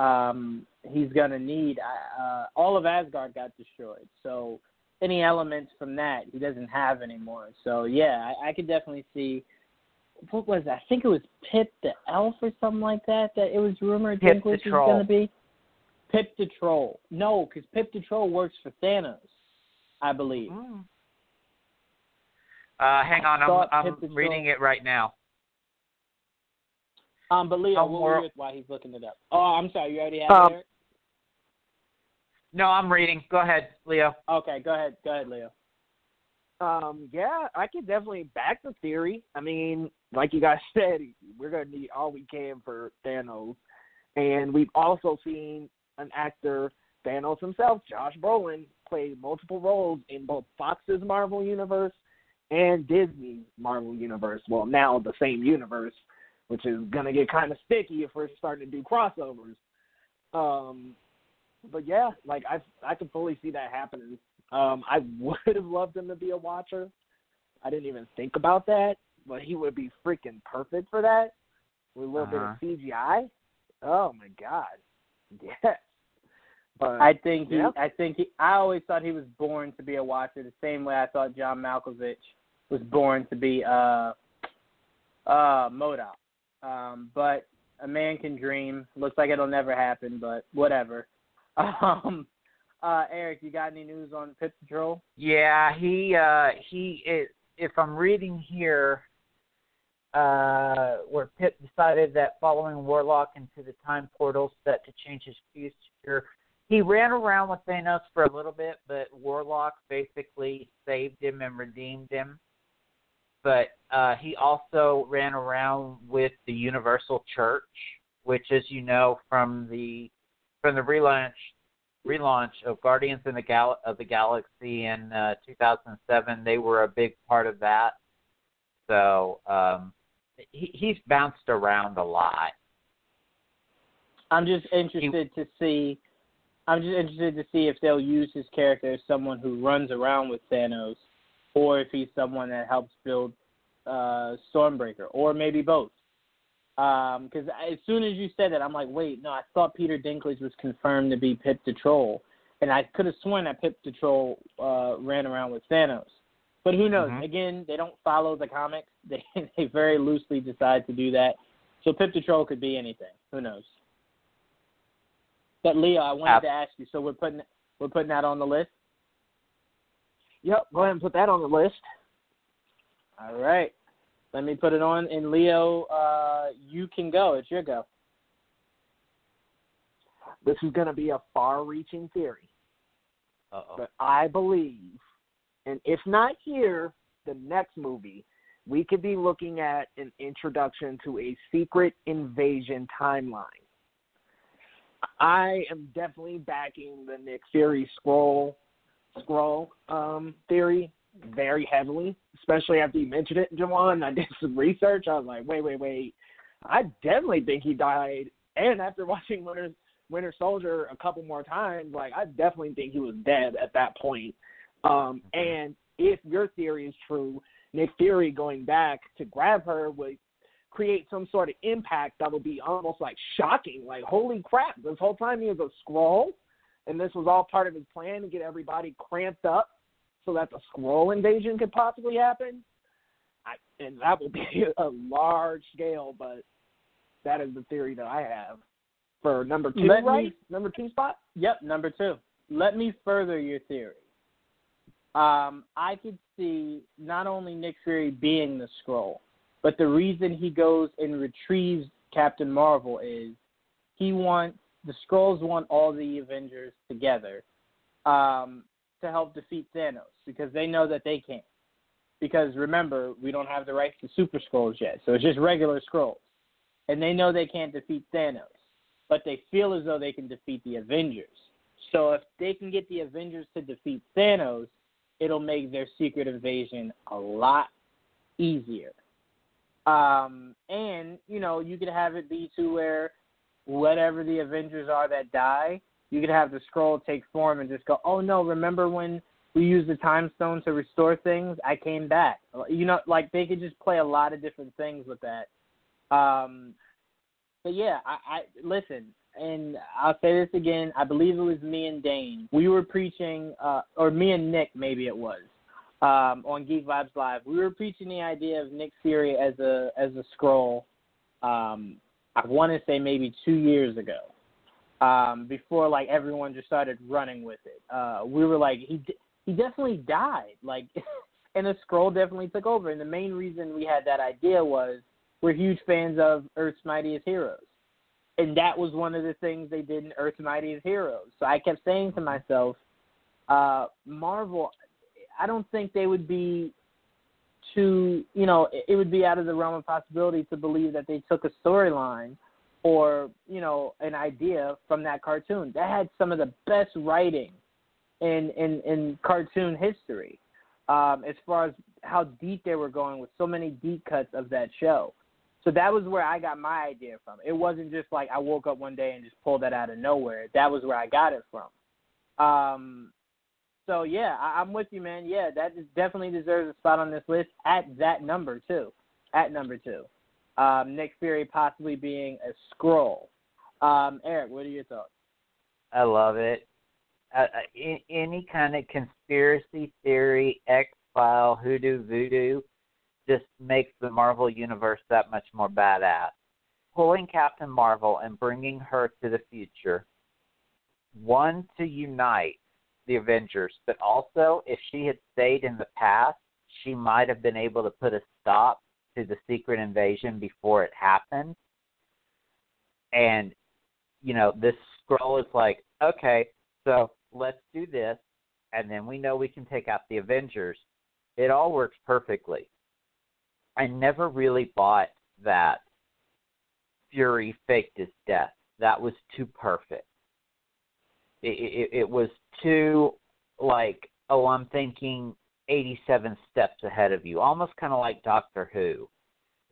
um, he's gonna need. Uh, all of Asgard got destroyed, so any elements from that he doesn't have anymore. So yeah, I, I could definitely see. What was that? I think it was Pip the elf or something like that. That it was rumored Pip the Dinklage was gonna be. Pip the troll. No, because Pip the troll works for Thanos, I believe. Uh hang on, I'm I'm reading Troll- it right now. Um, but Leo, what we're- were you while he's looking it up? Oh, I'm sorry. You already have Um, it. Eric? No, I'm reading. Go ahead, Leo. Okay, go ahead. Go ahead, Leo. Um, yeah, I could definitely back the theory. I mean, like you guys said, we're gonna need all we can for Thanos, and we've also seen an actor, Thanos himself, Josh Brolin, play multiple roles in both Fox's Marvel universe and Disney's Marvel universe. Well, now the same universe, which is gonna get kind of sticky if we're starting to do crossovers. Um, but yeah, like I I can fully see that happening. Um, I would have loved him to be a watcher. I didn't even think about that, but he would be freaking perfect for that with a little Uh-huh. bit of CGI. Oh my god, yes. But I think he. yeah. I think he. I always thought he was born to be a watcher, the same way I thought John Malkovich was born to be uh, uh, MODOK. Um, but a man can dream. Looks like it'll never happen, but whatever. Um, uh, Eric, you got any news on Pip the Troll? Yeah, he uh he is, if I'm reading here uh where Pip decided that following Warlock into the time portal set to change his future, he ran around with Thanos for a little bit, but Warlock basically saved him and redeemed him. But uh he also ran around with the Universal Church, which as you know from the from the relaunch relaunch of Guardians in the Gal- of the Galaxy in uh, 2007. They were a big part of that. So um, he, he's bounced around a lot. I'm just interested to see. I'm just interested to see if they'll use his character as someone who runs around with Thanos, or if he's someone that helps build uh, Stormbreaker, or maybe both. Because as soon as you said that, I'm like, wait, no, I thought Peter Dinklage was confirmed to be Pip the Troll, and I could have sworn that Pip the Troll uh, ran around with Thanos. But who knows? Mhm. Again, they don't follow the comics. They they very loosely decide to do that. So Pip the Troll could be anything. Who knows? But Leo, I wanted to ask you. So we're putting we're putting that on the list. Yep, go ahead and put that on the list. All right. Let me put it on. And Leo, uh, you can go. It's your go. This is going to be a far-reaching theory, Uh-oh. but I believe, and if not here, the next movie, we could be looking at an introduction to a secret invasion timeline. I am definitely backing the Nick Fury Skrull Skrull um, theory very heavily, especially after you mentioned it, Jawan. I did some research. I was like, wait, wait, wait. I definitely think he died. And after watching Winter Winter Soldier a couple more times, like I definitely think he was dead at that point. Um, and if your theory is true, Nick Fury going back to grab her would create some sort of impact that would be almost like shocking. Like, holy crap, this whole time he was a Skrull, and this was all part of his plan to get everybody cramped up so that the Skrull invasion could possibly happen. I, and that will be a large scale, but that is the theory that I have for number two, Let me- right? Number two spot. Yep, number two. Let me further your theory. Um, I could see not only Nick Fury being the Skrull, but the reason he goes and retrieves Captain Marvel is he wants the Skrulls want all the Avengers together um, to help defeat Thanos because they know that they can't. Because remember, we don't have the rights to super Skrulls yet, so it's just regular Skrulls, and they know they can't defeat Thanos but they feel as though they can defeat the Avengers. So if they can get the Avengers to defeat Thanos, it'll make their secret invasion a lot easier. Um, and you know, you could have it be to where whatever the Avengers are that die, you could have the Skrull take form and just go, "Oh no, remember when we used the time stone to restore things? I came back." You know, like they could just play a lot of different things with that. Um, but yeah, I, I listen, and I'll say this again. I believe it was me and Dane. We were preaching, uh, or me and Nick, maybe it was, um, on Geek Vibes Live. We were preaching the idea of Nick Fury as a as a Skrull. Um, I want to say maybe two years ago, um, before like everyone just started running with it. Uh, we were like, he he definitely died, like, and the Skrull definitely took over. And the main reason we had that idea was we're huge fans of Earth's Mightiest Heroes. And that was one of the things they did in Earth's Mightiest Heroes. So I kept saying to myself, uh, Marvel, I don't think they would be too, you know, it would be out of the realm of possibility to believe that they took a storyline or, you know, an idea from that cartoon. That had some of the best writing in in, in cartoon history. Um, as far as how deep they were going with so many deep cuts of that show. So that was where I got my idea from. It wasn't just like I woke up one day and just pulled that out of nowhere. That was where I got it from. Um, so yeah, I, I'm with you, man. Yeah, that definitely deserves a spot on this list at that number too. At number two, um, Nick Fury possibly being a Skrull. Um, Eric, what are your thoughts? I love it. Uh, uh, any kind of conspiracy theory, X file, hoodoo, voodoo, just makes the Marvel universe that much more badass. Pulling Captain Marvel and bringing her to the future, one to unite the Avengers, but also if she had stayed in the past, she might have been able to put a stop to the secret invasion before it happened. And you know, this Skrull is like, okay, so let's do this, and then we know we can take out the Avengers. It all works perfectly. I never really bought that Fury faked his death. That was too perfect. It, it, it was too like, oh, I'm thinking 87 steps ahead of you, almost kind of like Doctor Who.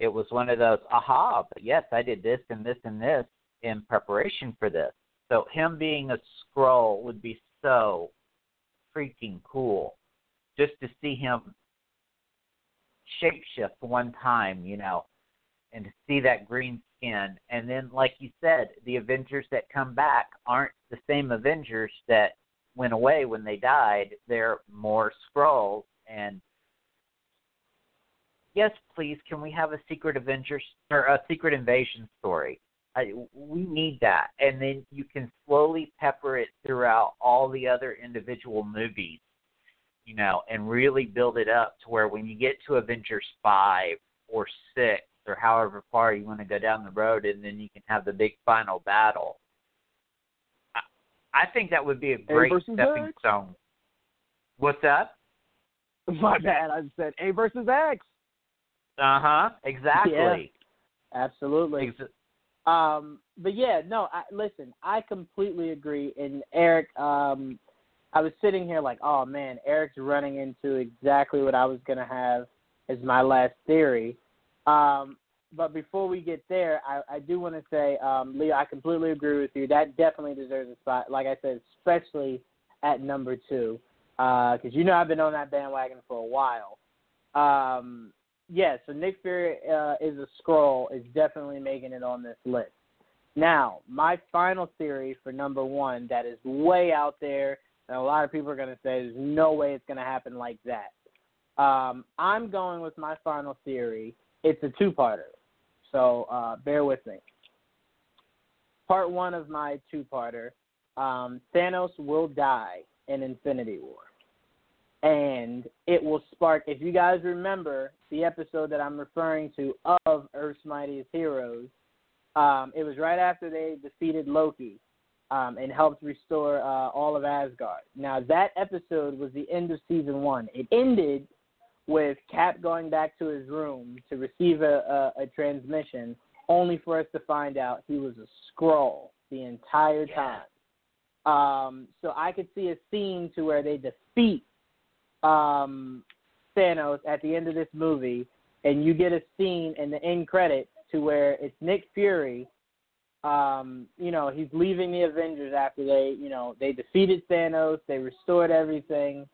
It was one of those, aha, but yes, I did this and this and this in preparation for this. So him being a Skrull would be so freaking cool. Just to see him shapeshift one time, you know, and to see that green skin. And then, like you said, the Avengers that come back aren't the same Avengers that went away when they died. They're more Skrulls. And yes, please, can we have a Secret Avengers or a Secret Invasion story? I, we need that, and then you can slowly pepper it throughout all the other individual movies, you know, and really build it up to where when you get to Avengers five or six or however far you want to go down the road, and then you can have the big final battle. I, think that would be a great stepping X? stone. What's that? My bad. I said A versus X. Uh huh. Exactly. Absolutely. Ex- Um, but yeah, no, I, listen, I completely agree. And Eric, um, I was sitting here like, oh man, Eric's running into exactly what I was gonna have as my last theory. Um, but before we get there, I, I do want to say, um, Leo, I completely agree with you. That definitely deserves a spot. Like I said, especially at number two, because you know I've been on that bandwagon for a while. Um, yeah, so Nick Fury uh, is a Skrull is definitely making it on this list. Now, my final theory for number one that is way out there, and a lot of people are going to say there's no way it's going to happen like that. Um, I'm going with my final theory. It's a two-parter, so uh, bear with me. Part one of my two-parter: um, Thanos will die in Infinity War and it will spark. If you guys remember the episode that I'm referring to of Earth's Mightiest Heroes, um, it was right after they defeated Loki um, and helped restore uh, all of Asgard. Now that episode was the end of season one. It ended with Cap going back to his room to receive a, a, a transmission, only for us to find out he was a Skrull the entire time. Um, so I could see a scene to where they defeat um, Thanos at the end of this movie, and you get a scene in the end credits to where it's Nick Fury. Um, you know, he's leaving the Avengers after they, you know, they defeated Thanos, they restored everything,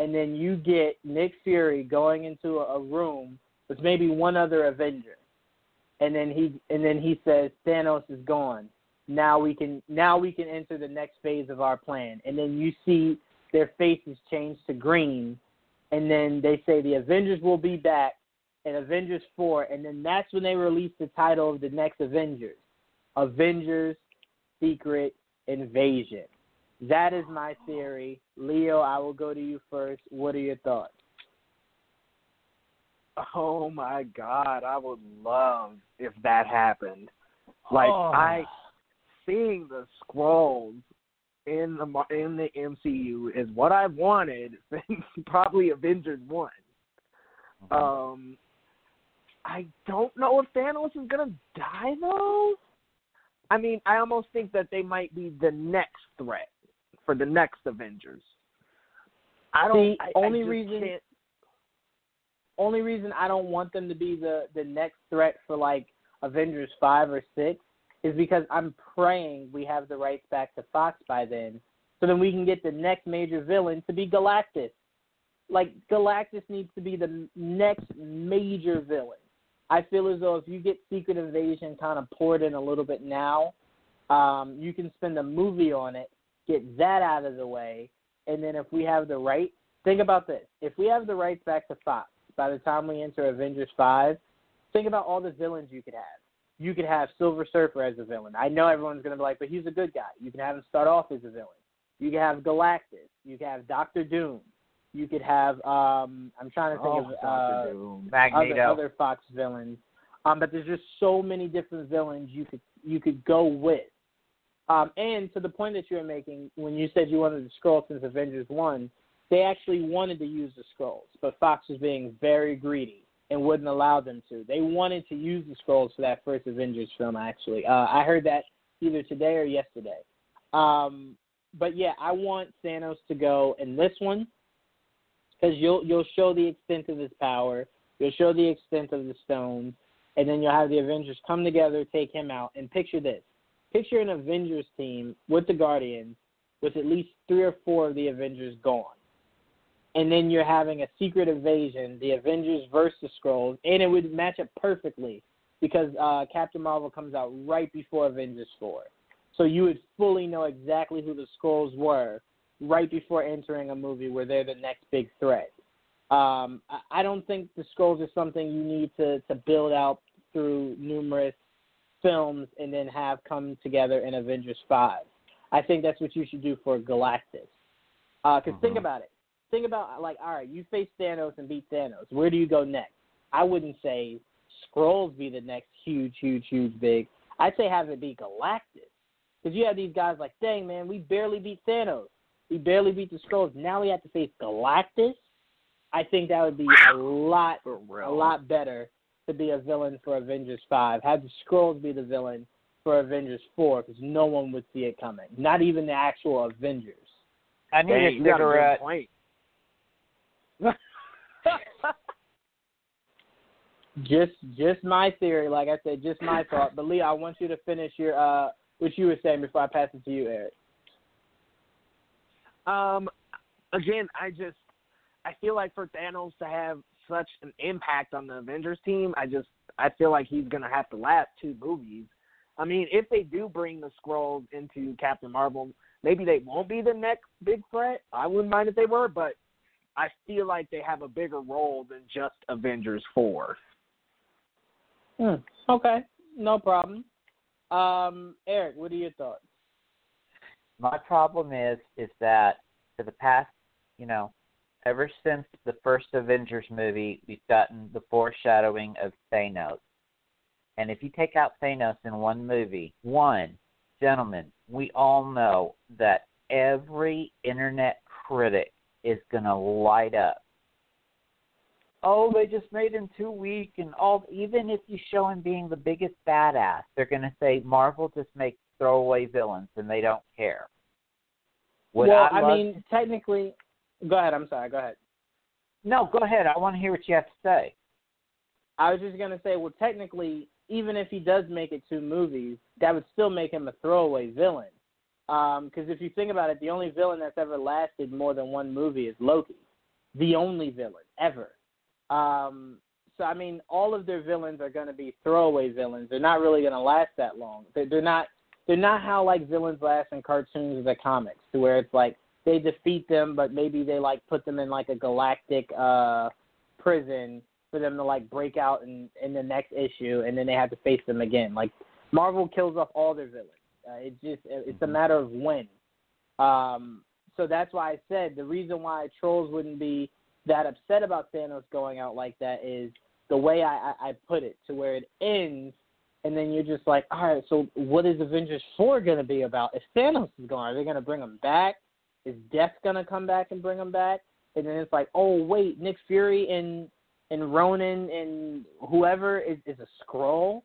and then you get Nick Fury going into a, room with maybe one other Avenger, and then he and then he says Thanos is gone. Now we can now we can enter the next phase of our plan, and then you see their faces change to green, and then they say the Avengers will be back in Avengers 4, and then that's when they release the title of the next Avengers Avengers Secret Invasion. That is my theory. Leo, I will go to you first. What are your thoughts? Oh my God, I would love if that happened. Like Oh. I seeing the Skrulls in the in the MCU is what I've wanted since probably Avengers one. Um, I don't know if Thanos is gonna die though. I mean, I almost think that they might be the next threat for the next Avengers. I don't. The I, I only just reason- can't- Only reason I don't want them to be the the next threat for like Avengers 5 or 6 is because I'm praying we have the rights back to Fox by then, so then we can get the next major villain to be Galactus. Like Galactus needs to be the next major villain. I feel as though if you get Secret Invasion kind of poured in a little bit now, um, you can spend a movie on it, get that out of the way, and then if we have the right, think about this: if we have the rights back to Fox by the time we enter Avengers five, think about all the villains you could have you could have Silver Surfer as a villain. I know everyone's going to be like, but he's a good guy. You can have him start off as a villain. You could have Galactus. You could have Doctor Doom. You could have um I'm trying to think Oh, of uh, other other Fox villains. Um, but there's just so many different villains you could you could go with. Um, and to the point that you were making when you said you wanted the Skrull since Avengers one, they actually wanted to use the Skrulls, but Fox was being very greedy and wouldn't allow them to. They wanted to use the Skrulls for that first Avengers film. Actually, uh, I heard that either today or yesterday. Um, but yeah, I want Thanos to go in this one because you'll you'll show the extent of his power, you'll show the extent of the stones, and then you'll have the Avengers come together, take him out, and picture this: picture an Avengers team with the Guardians, with at least three or four of the Avengers gone, and then you're having a secret invasion, the Avengers versus the Skrulls, and it would match up perfectly because uh, Captain Marvel comes out right before Avengers four, so you would fully know exactly who the Skrulls were right before entering a movie where they're the next big threat. Um, I, don't think the Skrulls are something you need to to build out through numerous films and then have come together in Avengers five. I think that's what you should do for Galactus. Because uh, think Mhm. about it. Think about like, all right, you face Thanos and beat Thanos. Where do you go next? I wouldn't say Skrulls be the next huge, huge, huge big. I'd say have it be Galactus. Because you have these guys like, dang man, we barely beat Thanos. We barely beat the Skrulls. Now we have to face Galactus. I think that would be a lot, a lot better to be a villain for Avengers Five. Have the Skrulls be the villain for Avengers Four, because no one would see it coming. Not even the actual Avengers. I need Dang, a you got a good cigarette. point. Just just my theory, like I said, just my thought. But Lee, I want you to finish your uh what you were saying before I pass it to you, Eric. Um, again, I just I feel like for Thanos to have such an impact on the Avengers team, I just I feel like he's gonna have to last two movies. I mean, if they do bring the Skrulls into Captain Marvel, maybe they won't be the next big threat. I wouldn't mind if they were, but I feel like they have a bigger role than just Avengers four. Hmm. Okay, no problem. Um, Eric, what are your thoughts? My problem is is that for the past, you know, ever since the first Avengers movie, we've gotten the foreshadowing of Thanos. And if you take out Thanos in one movie, one, gentlemen, we all know that every internet critic is going to light up. Oh, they just made him too weak, and all. Even if you show him being the biggest badass, they're going to say Marvel just makes throwaway villains, and they don't care. Would well, I, I, mean, technically, go ahead. I'm sorry. Go ahead. No, go ahead. I want to hear what you have to say. I was just gonna say, well, technically, even if he does make it two movies, that would still make him a throwaway villain. Because if you think about it, the only villain that's ever lasted more than one movie is Loki, the only villain ever. Um, so I mean, all of their villains are going to be throwaway villains. They're not really going to last that long. They're, they're not. They're not how like villains last in cartoons or the comics, to where it's like they defeat them, but maybe they like put them in like a galactic uh prison for them to like break out in in the next issue, and then they have to face them again. Like Marvel kills off all their villains. Uh, it just it's a matter of when. Um, so that's why I said the reason why trolls wouldn't be that upset about Thanos going out like that is the way I, I, I put it to where it ends, and then you're just like, all right, so what is Avengers four going to be about? If Thanos is gone, are they going to bring him back? Is Death to come back and bring him back? And then it's like, oh wait, Nick Fury and and Ronan and whoever is, is a Skrull,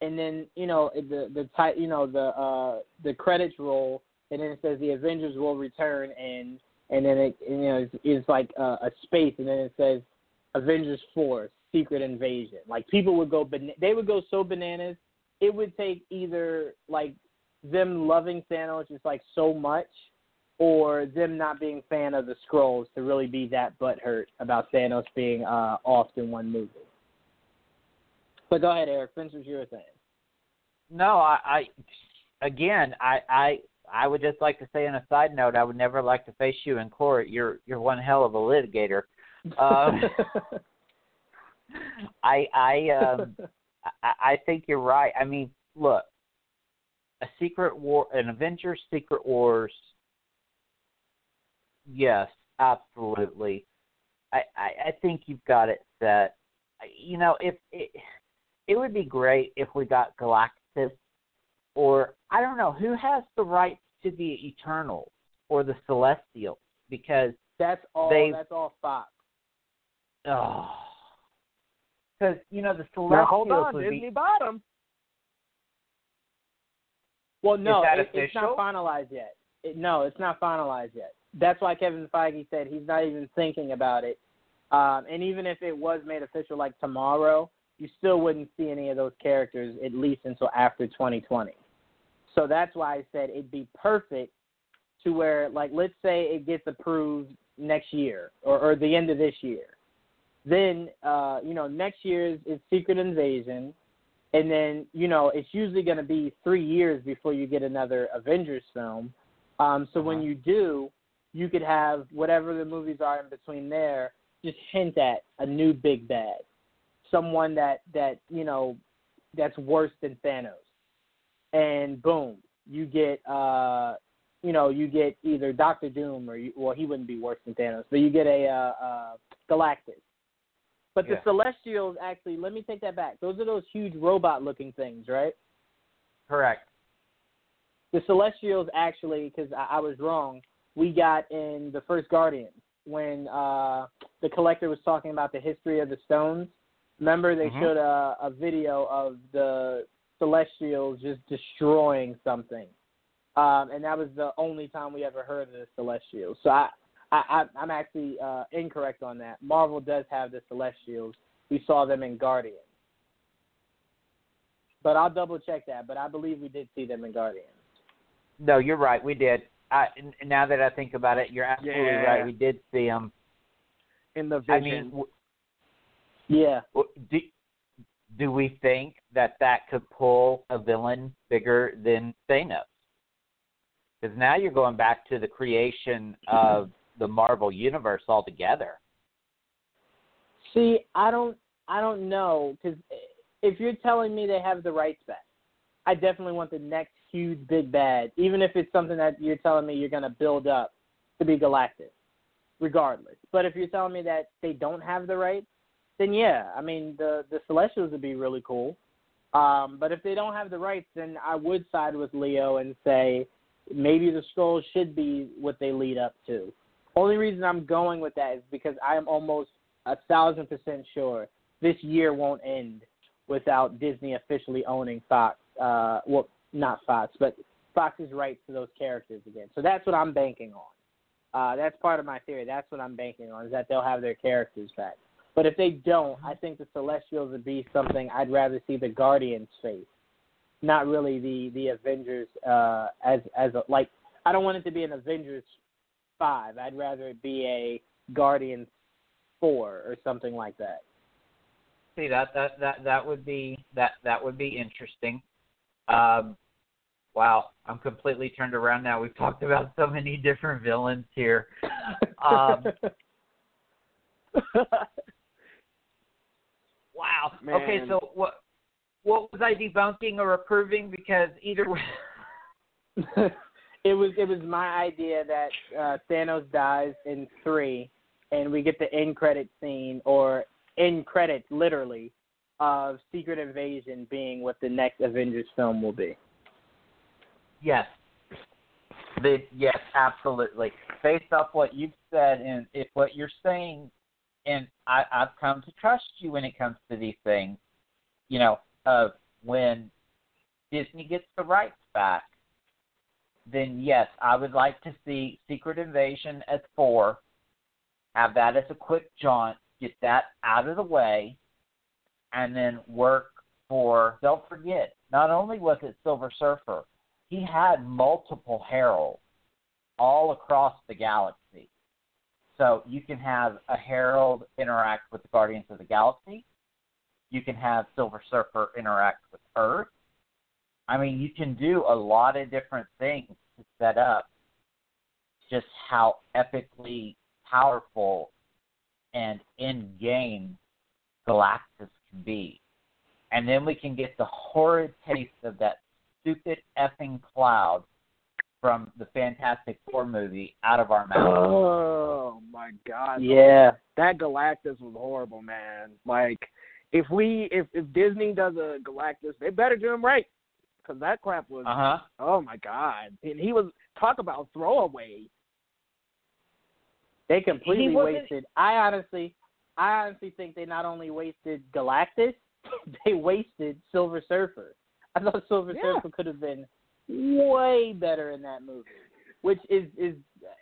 and then you know the the type you know the uh the credits roll, and then it says the Avengers will return, and and then it you know it's, it's like uh, a space, and then it says Avengers Four Secret Invasion. Like people would go, they would go so bananas. It would take either like them loving Thanos just like so much, or them not being fan of the Skrulls to really be that butthurt about Thanos being uh, off in one movie. But go ahead, Eric. Finish what you were saying. No, I, I again, I, I, I would just like to say on a side note, I would never like to face you in court. You're, you're one hell of a litigator. Um, I, I, um, I, I think you're right. I mean, look, a Secret War, an Avengers Secret Wars. Yes, absolutely. I, I, I think you've got it set. You know, if it, it would be great if we got Galactus, or I don't know who has the rights to the Eternals or the Celestials because that's all. They- that's all Fox. oh, because you know the Celestials Now hold on, would Disney be bought 'em. Well, no, it, it's not finalized yet. It, no, it's not finalized yet. That's why Kevin Feige said he's not even thinking about it. Um, and even if it was made official like tomorrow, you still wouldn't see any of those characters at least until after 2020. So that's why I said it'd be perfect to where, like, let's say it gets approved next year or, or the end of this year. Then, uh, you know, next year is, is Secret Invasion. and then you know it's usually going to be three years before you get another Avengers film. Um, so when Uh-huh. you do, you could have whatever the movies are in between there. Just hint at a new big bad, someone that that you know that's worse than Thanos, and boom, you get uh, you know you get either Doctor Doom or you, well he wouldn't be worse than Thanos, but you get a uh, uh, Galactus. But the Yeah. Celestials actually, let me take that back. Those are those huge robot-looking things, right? Correct. The Celestials actually, because I, I was wrong, we got in the first Guardians when uh, the Collector was talking about the history of the stones. Remember, they Mhm. showed a, a video of the Celestials just destroying something, um, and that was the only time we ever heard of the Celestials. So I, I, I I'm actually uh, incorrect on that. Marvel does have the Celestials. We saw them in Guardians. But I'll double check that. But I believe we did see them in Guardians. No, you're right. We did. I, n- now that I think about it, you're absolutely Yeah. right. We did see them. in the vision. I mean, w- Yeah. w- do, do we think that that could pull a villain bigger than Thanos? Because now you're going back to the creation of the Marvel universe altogether. See, I don't, I don't know because if you're telling me they have the rights back, I definitely want the next huge big bad, even if it's something that you're telling me you're going to build up to be Galactus, regardless. But if you're telling me that they don't have the rights, then yeah, I mean the the Celestials would be really cool. Um, but if they don't have the rights, then I would side with Leo and say maybe the Skrulls should be what they lead up to. Only reason I'm going with that is because I am almost a thousand percent sure this year won't end without Disney officially owning Fox. Uh, well, not Fox, but Fox's rights to those characters again. So that's what I'm banking on. Uh, that's part of my theory. That's what I'm banking on is that they'll have their characters back. But if they don't, I think the Celestials would be something I'd rather see the Guardians face, not really the the Avengers uh, as as a, like I don't want it to be an Avengers five. I'd rather it be a Guardians four or something like that. See that that that that would be that that would be interesting. Um, wow, I'm completely turned around now. We've talked about so many different villains here. Um, wow. Okay, so what what was I debunking or approving? Because either way. it was it was my idea that uh, Thanos dies in three, and we get the end credit scene or end credits literally of Secret Invasion being what the next Avengers film will be. Yes. The, yes, absolutely. Based off what you've said and if what you're saying, and I, I've come to trust you when it comes to these things, you know, of when Disney gets the rights back, then yes, I would like to see Secret Invasion at four, have that as a quick jaunt, get that out of the way, and then work for, don't forget, not only was it Silver Surfer, he had multiple heralds all across the galaxy. So you can have a herald interact with the Guardians of the Galaxy. You can have Silver Surfer interact with Earth. I mean, you can do a lot of different things to set up just how epically powerful and in game Galactus be. And then we can get the horrid taste of that stupid effing cloud from the Fantastic Four movie out of our mouths. Oh my god. Yeah. That Galactus was horrible, man. Like if we if if Disney does a Galactus, they better do him right. Cuz that crap was Uh huh. oh my god. And he was talk about throwaway. They completely wasted. I honestly, I honestly think they not only wasted Galactus, they wasted Silver Surfer. I thought Silver Yeah. Surfer could have been way better in that movie, which is is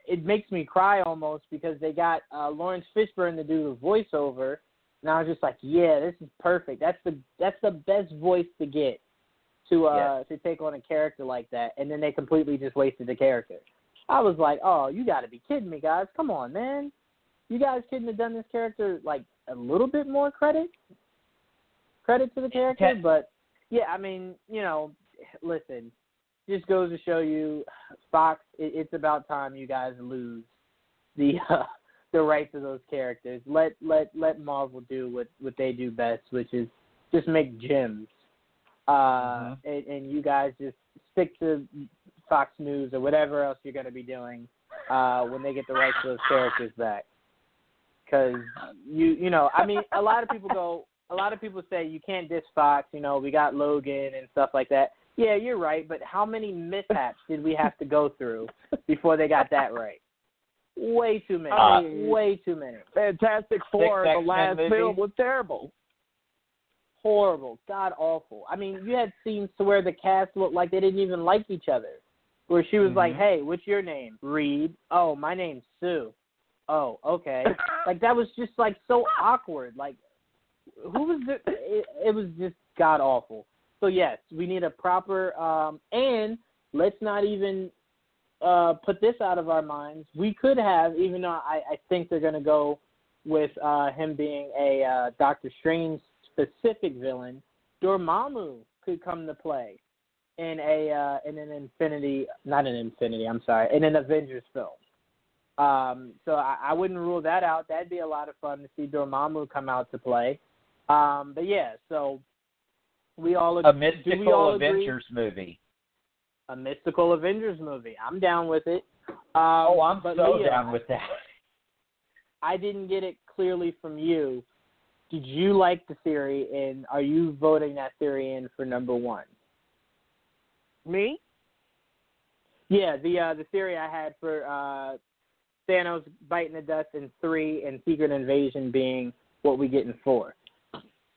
it makes me cry almost because they got uh, Laurence Fishburne to do the voiceover, and I was just like, yeah, this is perfect. That's the that's the best voice to get to uh to take on a character like that, and then they completely just wasted the character. I was like, oh, you got to be kidding me, guys! Come on, man. You guys couldn't have done this character like a little bit more credit, credit to the character, but yeah, I mean, you know, listen, just goes to show you, Fox. It, it's about time you guys lose the uh, the rights of those characters. Let let let Marvel do what what they do best, which is just make gems. Uh, Mm-hmm. and, and you guys just stick to Fox News or whatever else you're going to be doing uh, when they get the rights to those characters back. Because you you know, I mean, a lot of people go. A lot of people say you can't diss Fox. You know, we got Logan and stuff like that. Yeah, you're right. But how many mishaps did we have to go through before they got that right? Way too many. Uh, way too many. Fantastic Four, the last film was terrible. Horrible. God awful. I mean, you had scenes to where the cast looked like they didn't even like each other. Where she was like, Mhm. "Hey, what's your name?" Reed. Oh, my name's Sue. Oh, okay. like that was just like so awkward. Like, who was it? It, it was just god awful. So yes, we need a proper um and let's not even uh put this out of our minds. We could have, even though I, I think they're gonna go with uh him being a uh Doctor Strange specific villain, Dormammu could come to play in a uh in an Infinity not an Infinity, I'm sorry, in an Avengers film. Um, so I, I wouldn't rule that out. That'd be a lot of fun to see Dormammu come out to play. Um, but yeah, so we all A do we mystical all agree? Avengers movie. a mystical Avengers movie. I'm down with it. Um, Oh, I'm so Leah, down with that. I didn't get it clearly from you. Did you like the theory, and are you voting that theory in for number one? Me? Yeah, the uh, the theory I had for uh, Thanos biting the dust in three, and Secret Invasion being what we get in four.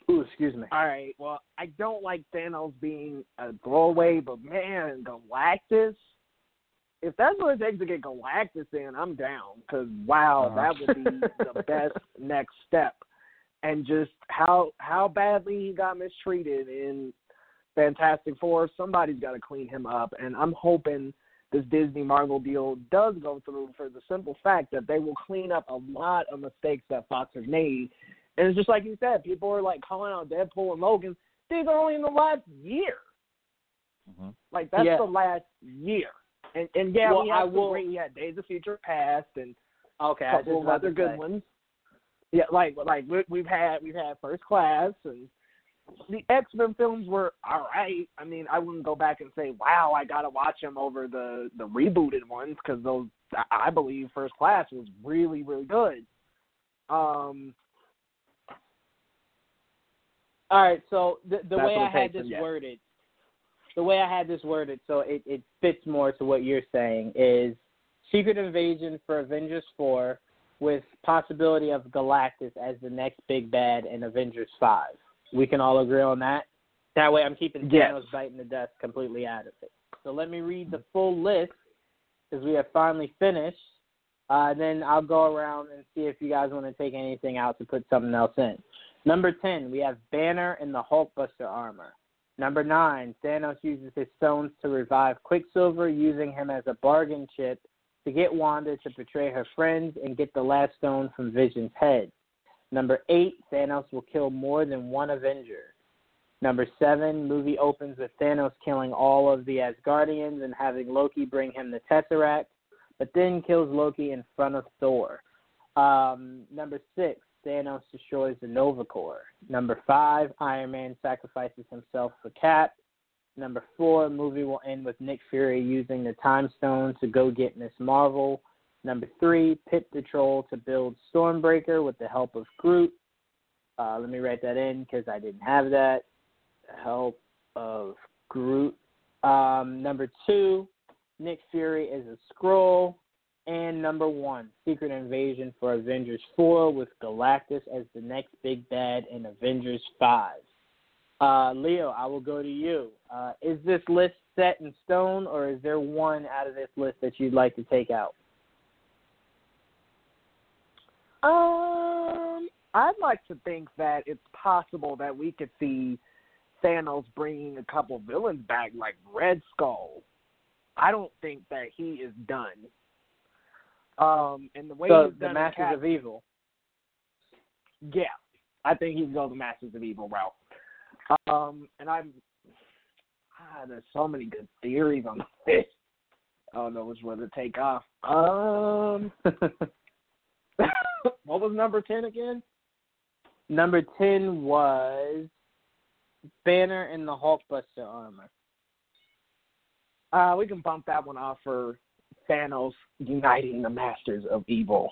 Ooh, excuse me. All right. Well, I don't like Thanos being a throwaway, but man, Galactus. If that's what it takes to get Galactus in, I'm down. Because wow, Uh-huh. that would be the best next step. And just how how badly he got mistreated in Fantastic Four, somebody's got to clean him up. And I'm hoping this Disney Marvel deal does go through for the simple fact that they will clean up a lot of mistakes that Fox has made. And it's just like you said, people are like calling out Deadpool and Logan. These are only in the last year. Mhm. Like that's Yeah. the last year. And and yeah, Well, we have some will- great. We had Days of Future Past and Okay, a I was couple just of other good say. ones. Yeah, like like we, we've had we've had First Class and the X Men films were all right. I mean, I wouldn't go back and say, "Wow, I got to watch them over the the rebooted ones" because those I- believe First Class was really really good. Um, All right, so the the way I had this yeah. worded, the way I had this worded, so it it fits more to what you're saying is Secret Invasion for Avengers four, with possibility of Galactus as the next big bad in Avengers five. We can all agree on that. That way, I'm keeping Yes. Thanos biting the dust completely out of it. So let me read the full list because we have finally finished. Uh, then I'll go around and see if you guys want to take anything out to put something else in. Number 10, we have Banner in the Hulkbuster armor. Number 9, Thanos uses his stones to revive Quicksilver, using him as a bargain chip to get Wanda to betray her friends and get the last stone from Vision's head. Number 8, Thanos will kill more than one Avenger. Number 7, movie opens with Thanos killing all of the Asgardians and having Loki bring him the Tesseract, but then kills Loki in front of Thor. Um, number 6, Thanos destroys the Nova Corps. Number five, Iron Man sacrifices himself for Cap. Number four, movie will end with Nick Fury using the Time Stone to go get Miss Marvel. Number three, Pip the Troll to build Stormbreaker with the help of Groot. Uh, let me write that in because I didn't have that. Help of Groot. Um, number two, Nick Fury is a Skrull. And number one, Secret Invasion for Avengers 4 with Galactus as the next big bad in Avengers 5. Uh, Leo, I will go to you. Uh, is this list set in stone, or is there one out of this list that you'd like to take out? Um, I'd like to think that it's possible that we could see Thanos bringing a couple villains back, like Red Skull. I don't think that he is done. Um, and the way So, he's the Masters Cap- of Evil. yeah, I think he's going the Masters of Evil route. Um, and I'm ah, there's so many good theories on this. I don't know which one to take off. Um, what was number ten again? Number ten was Banner in the Hulkbuster armor. Uh, we can bump that one off for Thanos uniting the Masters of Evil.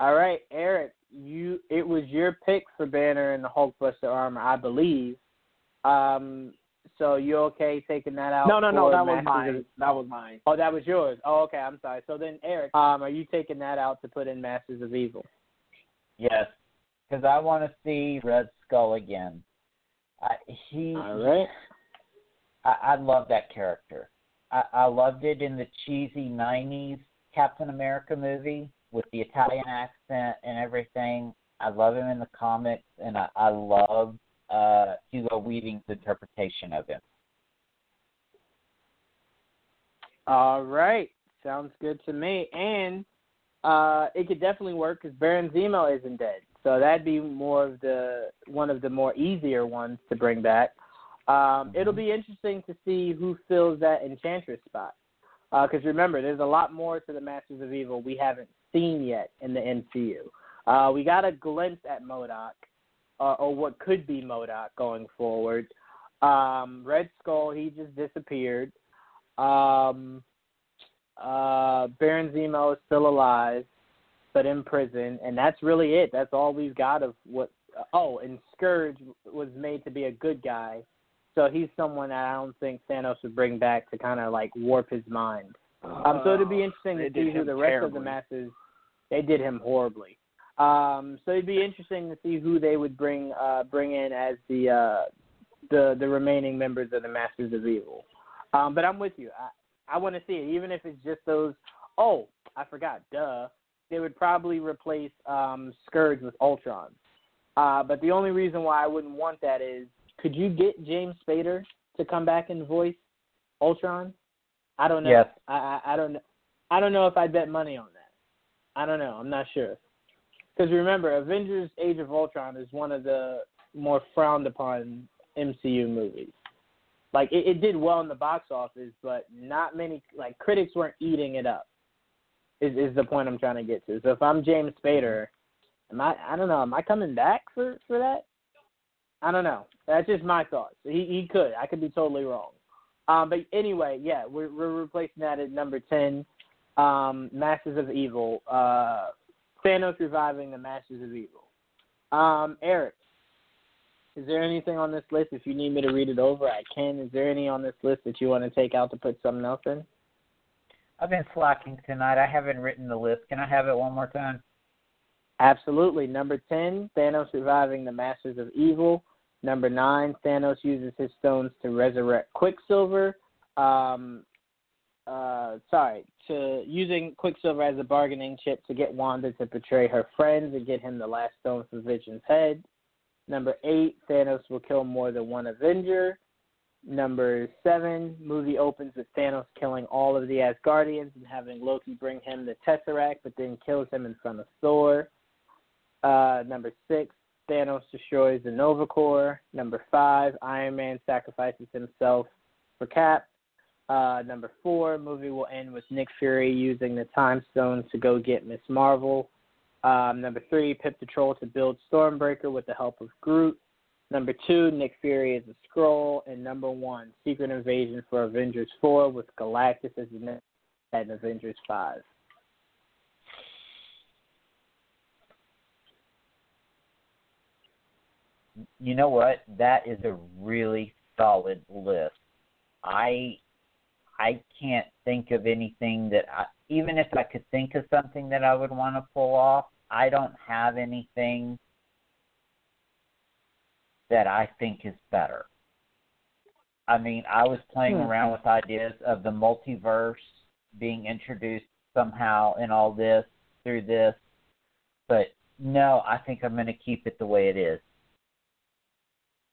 All right, Eric, you it was your pick for Banner in the Hulkbuster armor, I believe. Um, so you okay taking that out? No, no, no, for that was mine. of- That was mine. Oh, that was yours. Oh, okay. I'm sorry. So then, Eric, um, are you taking that out to put in Masters of Evil? Yes, because I want to see Red Skull again. I, he, All right. I, I love that character. I, I loved it in the cheesy '90s Captain America movie with the Italian accent and everything. I love him in the comics, and I, I love uh, Hugo Weaving's interpretation of him. All right. Sounds good to me. And uh, it could definitely work because Baron Zemo isn't dead, so that'd be more of the one of the more easier ones to bring back. Um, It'll be interesting to see who fills that Enchantress spot. Because remember, there's a lot more to the Masters of Evil we haven't seen yet in the MCU. Uh, we got a glimpse at MODOK, uh, or what could be MODOK going forward. Um, Red Skull, he just disappeared. Um, uh, Baron Zemo is still alive, but in prison, and that's really it. That's all we've got of what. Oh, and Scourge was made to be a good guy, so he's someone that I don't think Thanos would bring back to kind of like warp his mind. Um, so it'd be interesting they to see who the rest of the terribly. masses. They did him horribly. Um, so it'd be interesting to see who they would bring uh, bring in as the uh, the the remaining members of the Masters of Evil. Um, but I'm with you. I, I want to see it, even if it's just those. Oh, I forgot. Duh. They would probably replace um, Scourge with Ultron. Uh, but the only reason why I wouldn't want that is, could you get James Spader to come back and voice Ultron? I don't know. Yes. I, I I don't know. I don't know if I'd bet money on that. I don't know. I'm not sure. Because remember, Avengers: Age of Ultron is one of the more frowned upon MCU movies. Like it, it did well in the box office, but not many like critics weren't eating it up. Is is the point I'm trying to get to? So if I'm James Spader, am I? I don't know. Am I coming back for for that? I don't know. That's just my thoughts. He he could. I could be totally wrong. Um, but anyway, yeah, we're we're replacing that at number ten. Um, Masters of Evil. Uh, Thanos reviving the Masters of Evil. Um, Eric, is there anything on this list? If you need me to read it over, I can. Is there any on this list that you want to take out to put something else in? I've been slacking tonight. I haven't written the list. Can I have it one more time? Absolutely. Number 10, Thanos reviving the Masters of Evil. Number 9, Thanos uses his stones to resurrect Quicksilver. Um, uh, sorry, to using Quicksilver as a bargaining chip to get Wanda to betray her friends and get him the last stone for Vision's head. Number 8, Thanos will kill more than one Avenger. Number 7, movie opens with Thanos killing all of the Asgardians and having Loki bring him the Tesseract, but then kills him in front of Thor. Uh, number six, Thanos destroys the Nova Corps. Number five, Iron Man sacrifices himself for Cap. Uh, number four, movie will end with Nick Fury using the Time Stone to go get Miss Marvel. Um, number three, Pip the Troll to build Stormbreaker with the help of Groot. Number two, Nick Fury is a Skrull. And number one, Secret Invasion for Avengers 4 with Galactus as the next at Avengers 5. You know what? That is a really solid list. I I can't think of anything that I even if I could think of something that I would want to pull off, I don't have anything that I think is better. I mean, I was playing Hmm. around with ideas of the multiverse being introduced somehow in all this through this, but no, I think I'm going to keep it the way it is.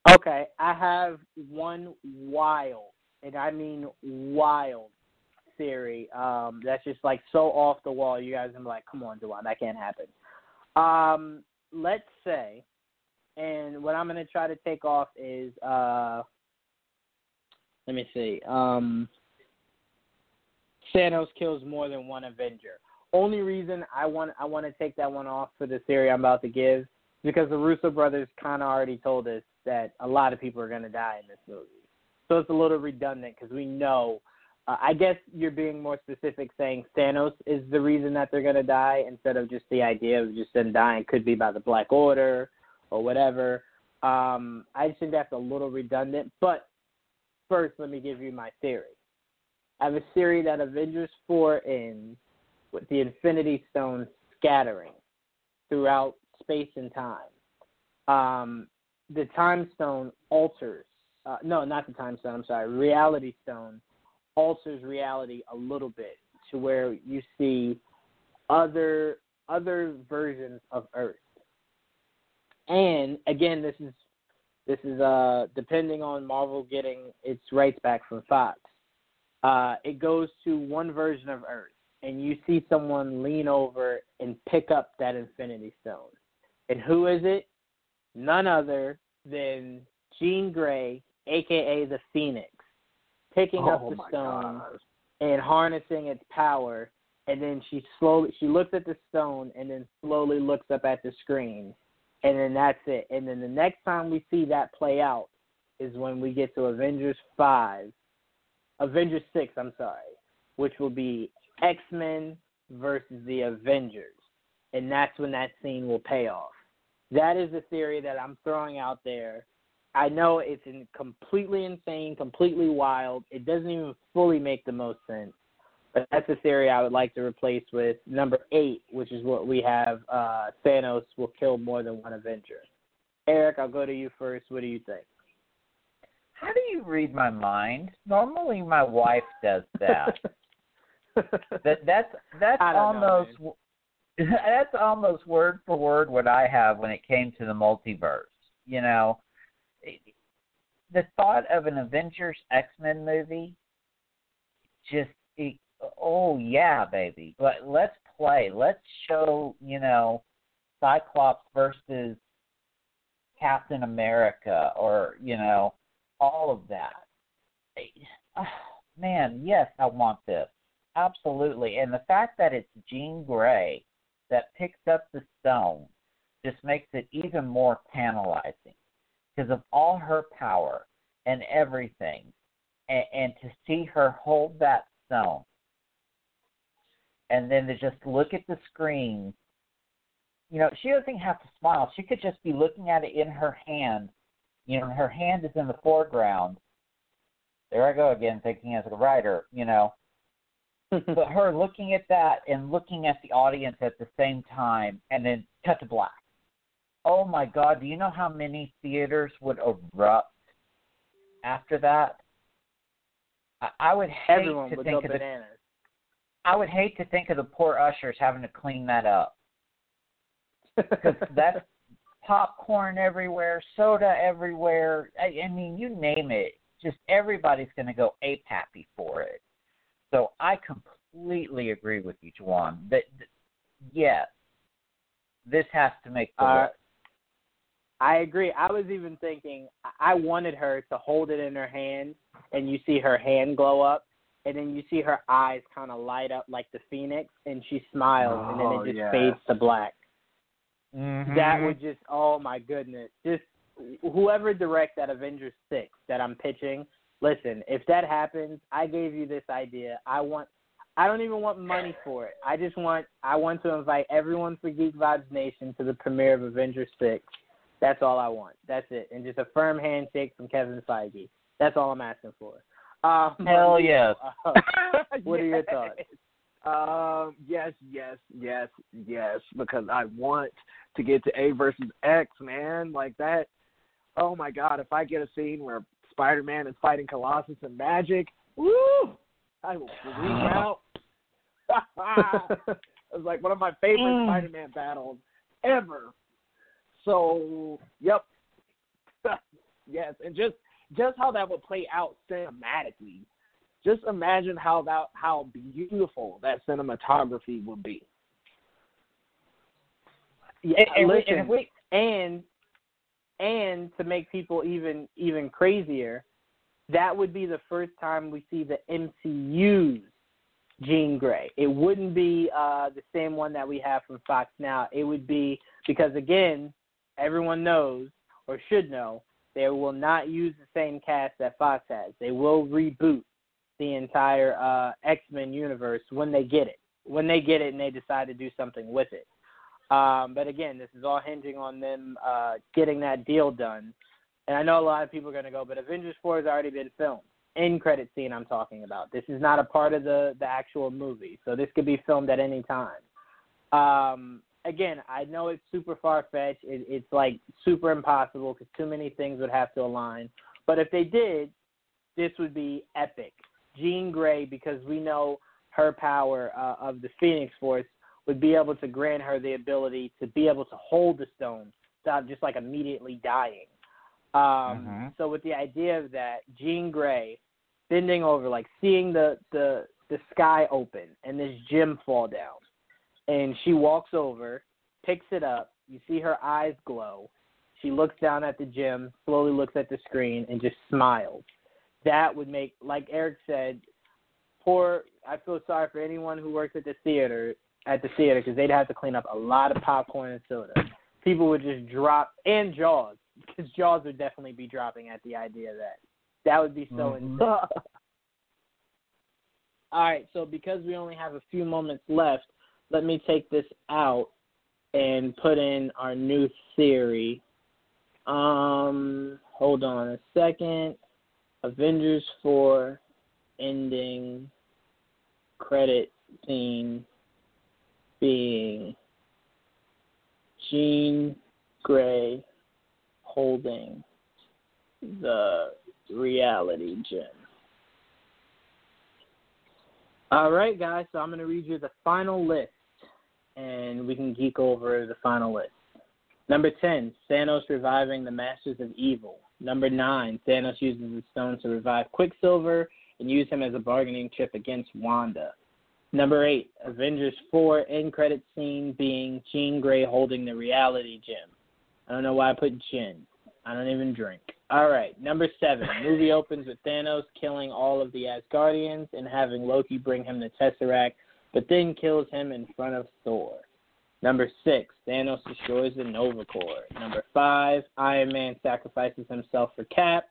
Okay, I have one wild, and I mean wild theory. Um, that's just like so off the wall. You guys are like, come on, Dewan, that can't happen. Um, let's say, and what I'm going to try to take off is uh, let me see. Um, Thanos kills more than one Avenger. Only reason I want I want to take that one off for the theory I'm about to give because the Russo brothers kind of already told us that a lot of people are going to die in this movie. So it's a little redundant because we know. Uh, I guess you're being more specific, saying Thanos is the reason that they're going to die instead of just the idea of just them dying. Could be by the Black Order or whatever. Um, I just think that's a little redundant. But first, let me give you my theory. I have a theory that Avengers 4 ends with the Infinity Stone scattering throughout space and time. Um, the Time Stone alters. Uh, no, not the Time Stone. I'm sorry. Reality Stone alters reality a little bit to where you see other other versions of Earth. And again, this is this is uh depending on Marvel getting its rights back from Fox. Uh, it goes to one version of Earth, and you see someone lean over and pick up that Infinity Stone. And who is it? None other than Jean Grey, aka the Phoenix, picking up Oh the stone gosh. and harnessing its power. And then she slowly she looks at the stone and then slowly looks up at the screen, and then that's it. And then the next time we see that play out is when we get to Avengers five, Avengers six. I'm sorry, which will be X Men versus the Avengers, and that's when that scene will pay off. That is the theory that I'm throwing out there. I know it's in completely insane, completely wild. It doesn't even fully make the most sense. But that's the theory I would like to replace with number eight, which is what we have. Uh, Thanos will kill more than one Avenger. Eric, I'll go to you first. What do you think? How do you read my mind? Normally, my wife does that. that that's that's don't know, almost that's almost word for word what I have when it came to the multiverse. You know, the thought of an Avengers X Men movie just it, oh yeah, baby. But let's play. Let's show you know Cyclops versus Captain America, or you know all of that. Ah, Man, yes, I want this. Absolutely. And the fact that it's Jean Grey that picks up the stone just makes it even more tantalizing because of all her power and everything. And, and to see her hold that stone and then to just look at the screen, you know, she doesn't have to smile. She could just be looking at it in her hand. You know, her hand is in the foreground. There I go again, thinking as a writer, you know but her looking at that and looking at the audience at the same time and then cut to black. Oh my God, do you know how many theaters would erupt after that? I, I would hate Everyone to would think of the. I would hate to think of the poor ushers having to clean that up. Because that's popcorn everywhere, soda everywhere. I, I mean, you name it. Just everybody's going to go ape happy for it. So I completely agree with you, Juwan. That that- yes, this has to make the Uh, list. I agree. I was even thinking I wanted her to hold it in her hand, and you see her hand glow up, and then you see her eyes kind of light up like the phoenix, and she smiles, and then Oh, it just yes. fades to black. Mhm. That would just oh my goodness. Just whoever directs that Avengers six that I'm pitching, listen, if that happens, I gave you this idea. I want I don't even want money for it. I just want I want to invite everyone for Geek Vibes Nation to the premiere of Avengers six. That's all I want. That's it. And just a firm handshake from Kevin Feige. That's all I'm asking for. Um, Hell yes. uh, what are your thoughts? Um, yes, yes, yes, yes, because I want to get to A versus X, man. Like that. Oh my God! If I get a scene where Spider-Man is fighting Colossus and Magik, woo! I will freak out. it was like one of my favorite Mm. Spider-Man battles ever. So, yep, yes, and just just how that would play out cinematically. Just imagine how that how beautiful that cinematography would be. Yeah, And- and listen, and we- and and to make people even even crazier, that would be the first time we see the MCU's Jean Grey. It wouldn't be uh, the same one that we have from Fox now. It would be because again, everyone knows or should know they will not use the same cast that Fox has. They will reboot the entire uh, X Men universe when they get it. When they get it and they decide to do something with it. Um, but again, this is all hinging on them uh, getting that deal done. And I know a lot of people are going to go, but Avengers 4 has already been filmed. End credit scene I'm talking about. This is not a part of the the actual movie, so this could be filmed at any time. Um, again, I know it's super far fetched. It, it's like super impossible because too many things would have to align. But if they did, this would be epic. Jean Grey, because we know her power uh, of the Phoenix Force, would be able to grant her the ability to be able to hold the stone without just like immediately dying. Um, Mm-hmm. So with the idea of that, Jean Grey bending over, like seeing the the the sky open and this gem fall down, and she walks over, picks it up. You see her eyes glow. She looks down at the gym, slowly looks at the screen, and just smiles. That would make, like Eric said, poor. I feel sorry for anyone who works at the theater at the theater because they'd have to clean up a lot of popcorn and soda. People would just drop and Jaws because Jaws would definitely be dropping at the idea that. That would be so Mhm. insane. All right, so because we only have a few moments left, let me take this out and put in our new theory. Um, hold on a second. Avengers 4 ending credit scene being Jean Grey holding the reality gem. All right, guys, so I'm going to read you the final list, and we can geek over the final list. Number 10, Thanos reviving the Masters of Evil. Number 9, Thanos uses the stone to revive Quicksilver and use him as a bargaining chip against Wanda. Number 8, Avengers 4 end credit scene being Jean Grey holding the reality gem. I don't know why I put gin. I don't even drink. All right, number seven. Movie opens with Thanos killing all of the Asgardians and having Loki bring him the Tesseract, but then kills him in front of Thor. Number six. Thanos destroys the Nova Corps. Number five. Iron Man sacrifices himself for Cap.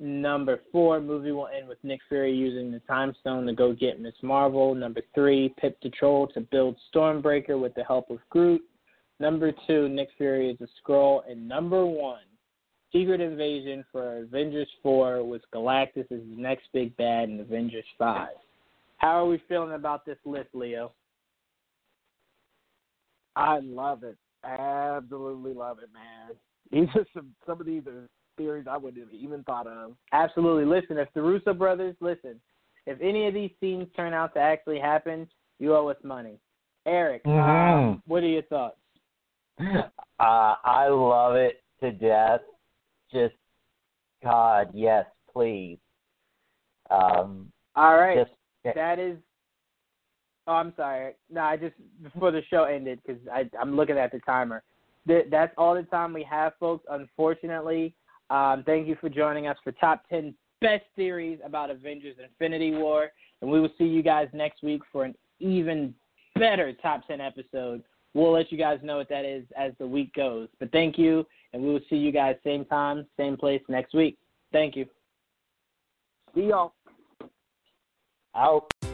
Number four. Movie will end with Nick Fury using the Time Stone to go get Miss Marvel. Number three. Pip the Troll to build Stormbreaker with the help of Groot. Number two. Nick Fury is a Skrull. And number one. Secret Invasion for Avengers 4 with Galactus as the next big bad in Avengers 5. How are we feeling about this list, Leo? I love it. Absolutely love it, man. These are some some of these are theories I wouldn't have even thought of. Absolutely. Listen, if the Russo brothers, listen, if any of these scenes turn out to actually happen, you owe us money. Eric, Mhm. um, what are your thoughts? uh, I love it to death. Just God, yes, please. Um, All right. just That is. Oh, I'm sorry. No, I just before the show ended because I'm looking at the timer. Th- that's all the time we have, folks. Unfortunately, um, thank you for joining us for top ten best theories about Avengers: Infinity War, and we will see you guys next week for an even better top ten episode. We'll let you guys know what that is as the week goes. But thank you, and we will see you guys same time, same place next week. Thank you. See y'all. Out.